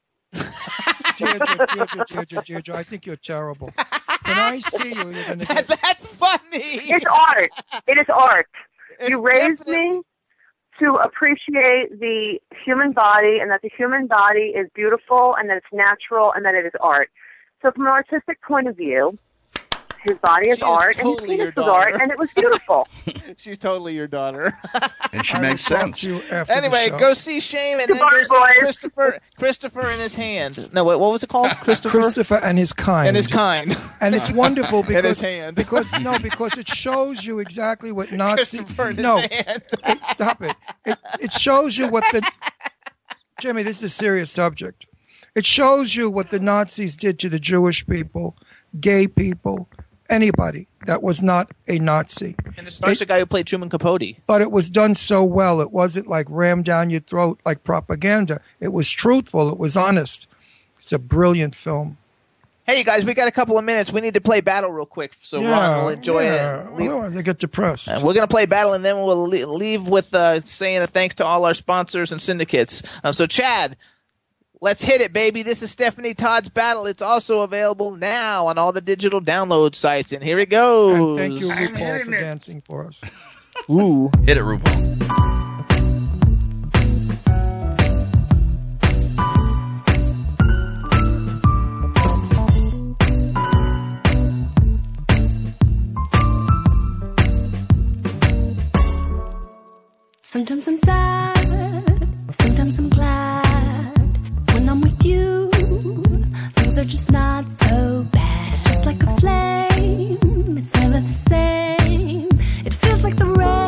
Deirdre, Deirdre, Deirdre, Deirdre, I think you're terrible. When I see you, you're going to get. That's funny. It's art. It is art. You raised me to appreciate the human body, and that the human body is beautiful, and that it's natural, and that it is art. So, from an artistic point of view, his body is She is art, and totally his penis was art, daughter. and it was beautiful. She's totally your daughter. And she makes sense. Anyway, go see Shame and then Goodbye, go see boys. Christopher. Christopher in his hand. No, wait, what was it called? Christopher. Christopher and his kind. and his kind. and it's wonderful In because his hand. because no because it shows you exactly what Nazi Christopher in his no hand. it- stop it. it it shows you what the Jimmy this is a serious subject it shows you what the Nazis did to the Jewish people gay people anybody that was not a Nazi And it stars the guy who played Truman Capote. but it was done so well it wasn't like rammed down your throat like propaganda it was truthful it was honest it's a brilliant film Hey, you guys, we got a couple of minutes. We need to play Battle real quick, so Ron will enjoy yeah. it. Otherwise I get depressed And we're going to play Battle, and then we'll leave with uh, saying a thanks to all our sponsors and syndicates. Uh, so, Chad, let's hit it, baby. This is Stephanie Todd's Battle. It's also available now on all the digital download sites, and here it goes. And thank you, RuPaul, for dancing for us. Ooh. Hit it, RuPaul. Sometimes I'm sad, sometimes I'm glad. Are just not so bad. It's just like a flame, it's never the same. It feels like the rain.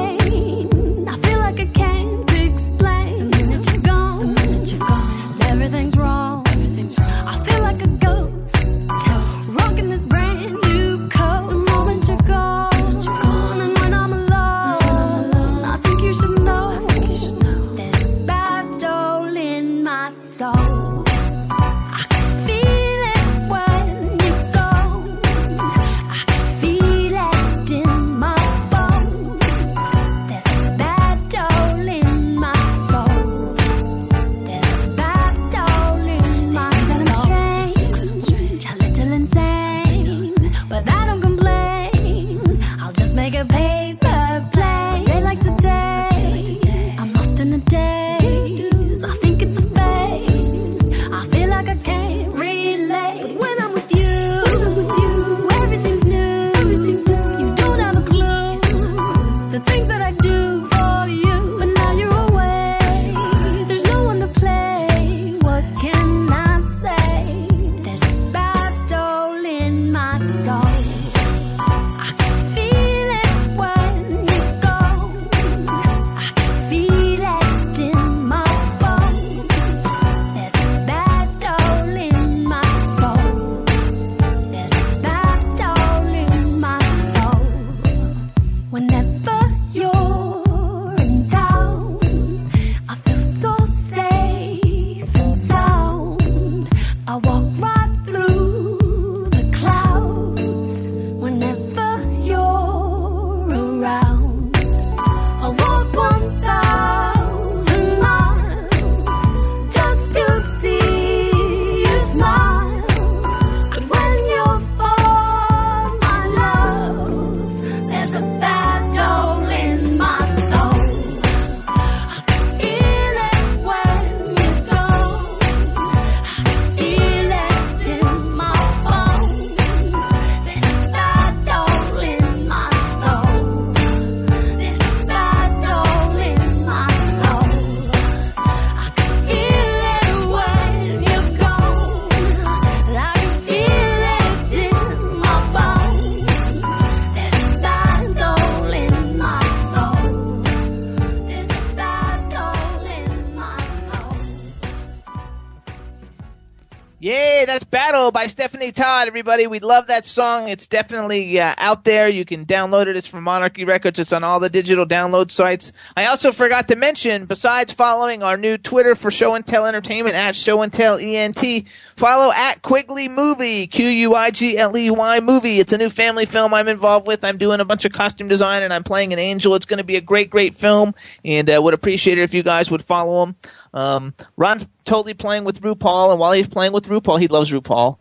Todd, everybody. We love that song. It's definitely uh, out there. You can download it. It's from Monarchy Records. It's on all the digital download sites. I also forgot to mention, besides following our new Twitter for Show and Tell Entertainment at Show and Tell ENT, follow at Quigley Movie, Q-U-I-G-L-E-Y Movie. It's a new family film I'm involved with. I'm doing a bunch of costume design and I'm playing an angel. It's going to be a great, great film and uh, would appreciate it if you guys would follow him. Um, Ron's totally playing with RuPaul, and while he's playing with RuPaul, he loves RuPaul.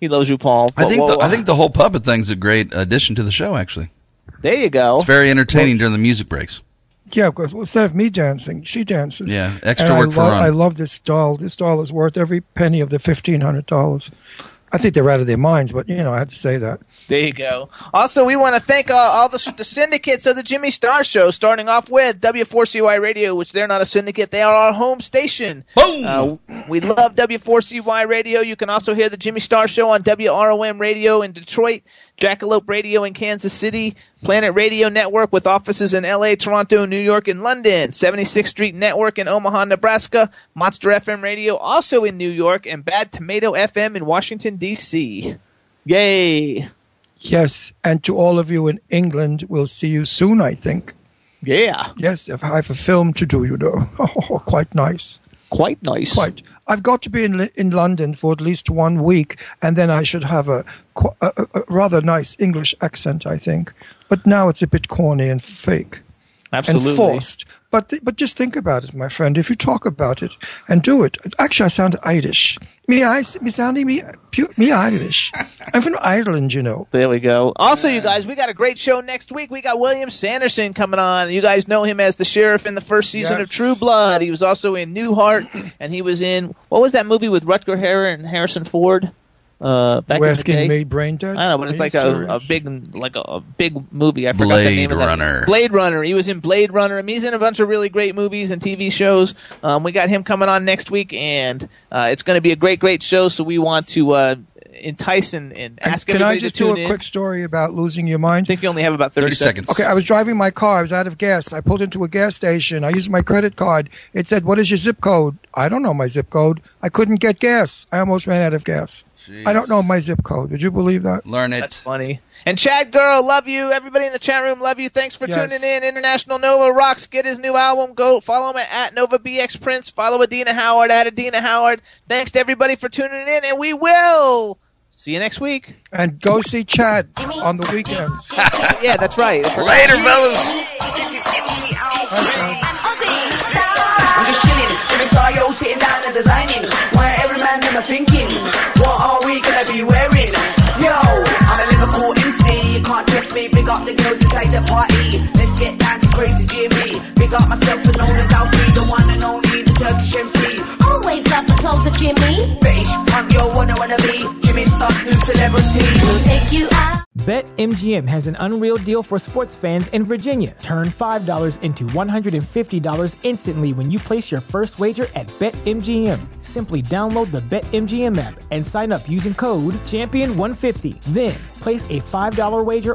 He loves RuPaul. I think Whoa, the, whoa, I think the whole puppet thing's a great addition to the show. Actually, there you go. it's very entertaining during the music breaks. Yeah, of course. Well, instead of me dancing, she dances. Yeah, extra And I for lo- Ron. I love this doll. This doll is worth every penny of the fifteen hundred dollars. I think they're out of their minds, but you know, I had to say that. There you go. Also, we want to thank uh, all the, the syndicates of the Jimmy Star Show, starting off with W4CY Radio, which they're not a syndicate; they are our home station. Boom! Uh, we love W4CY Radio. You can also hear the Jimmy Star Show on WROM Radio in Detroit, Jackalope Radio in Kansas City, Planet Radio Network with offices in LA, Toronto, New York, and London, 76th Street Network in Omaha, Nebraska, Monster FM Radio also in New York, and Bad Tomato FM in Washington, D.C. Yay! Yes, and to all of you in England, we'll see you soon. I think. Yeah. Yes, I have a film to do, you know. Oh, quite nice. Quite nice. Quite. I've got to be in in London for at least one week, and then I should have a, a, a- rather nice English accent, I think. But now it's a bit corny and fake. Absolutely. And forced. But th- but just think about it, my friend. If you talk about it and do it, actually, I sound Irish. Me, I, me sounding me, pu- me Irish. I'm from Ireland, you know. There we go. Also, you guys, we got a great show next week. We got William Sanderson coming on. You guys know him as the sheriff in the first season Yes. of True Blood. He was also in Newhart, and he was in what was that movie with Rutger Hauer and Harrison Ford? Uh, back You're in the asking day. me, brain dead. I know, but it's Are like a, a big, like a, a big movie. I forgot the Blade name of that. Runner. Blade Runner. He was in Blade Runner. I mean, he's in a bunch of really great movies and TV shows. Um, we got him coming on next week, and uh, it's going to be a great, great show. So we want to uh, entice and, and And ask can I just to do a in. quick story about losing your mind? I think you only have about 30, 30 seconds. Okay, I was driving my car. I was out of gas. I pulled into a gas station. I used my credit card. It said, "What is your zip code?" I don't know my zip code. I couldn't get gas. I almost ran out of gas. I don't know my zip code. Would you believe that? Learn it. That's funny. And Chad Girl, love you. Everybody in the chat room, love you. Thanks for Yes. tuning in. International Nova rocks. Get his new album. Go follow him at, at Nova BX Prince. Follow Adina Howard at Adina Howard. Thanks to everybody for tuning in, and we will see you next week. And go see Chad on the weekends. yeah, that's right. Later, fellas. Just chilling, Jimmy Star, yo, sitting down and designing. Where every man are thinking, what are we gonna be wearing? Yo, I'm a Liverpool MC, you can't trust me. Big up the girls inside the party. Let's get down to crazy Jimmy. Big up myself and known as Alfie, the one and only, the Turkish MC. Always love the clothes of Jimmy. British, I'm your one I wanna be. Jimmy Star's new celebrity. We'll take you out. BetMGM has an unreal deal for sports fans in Virginia. Turn $5 into $150 instantly when you place your first wager at BetMGM. Simply download the BetMGM app and sign up using code Champion150. Then, place a $5 wager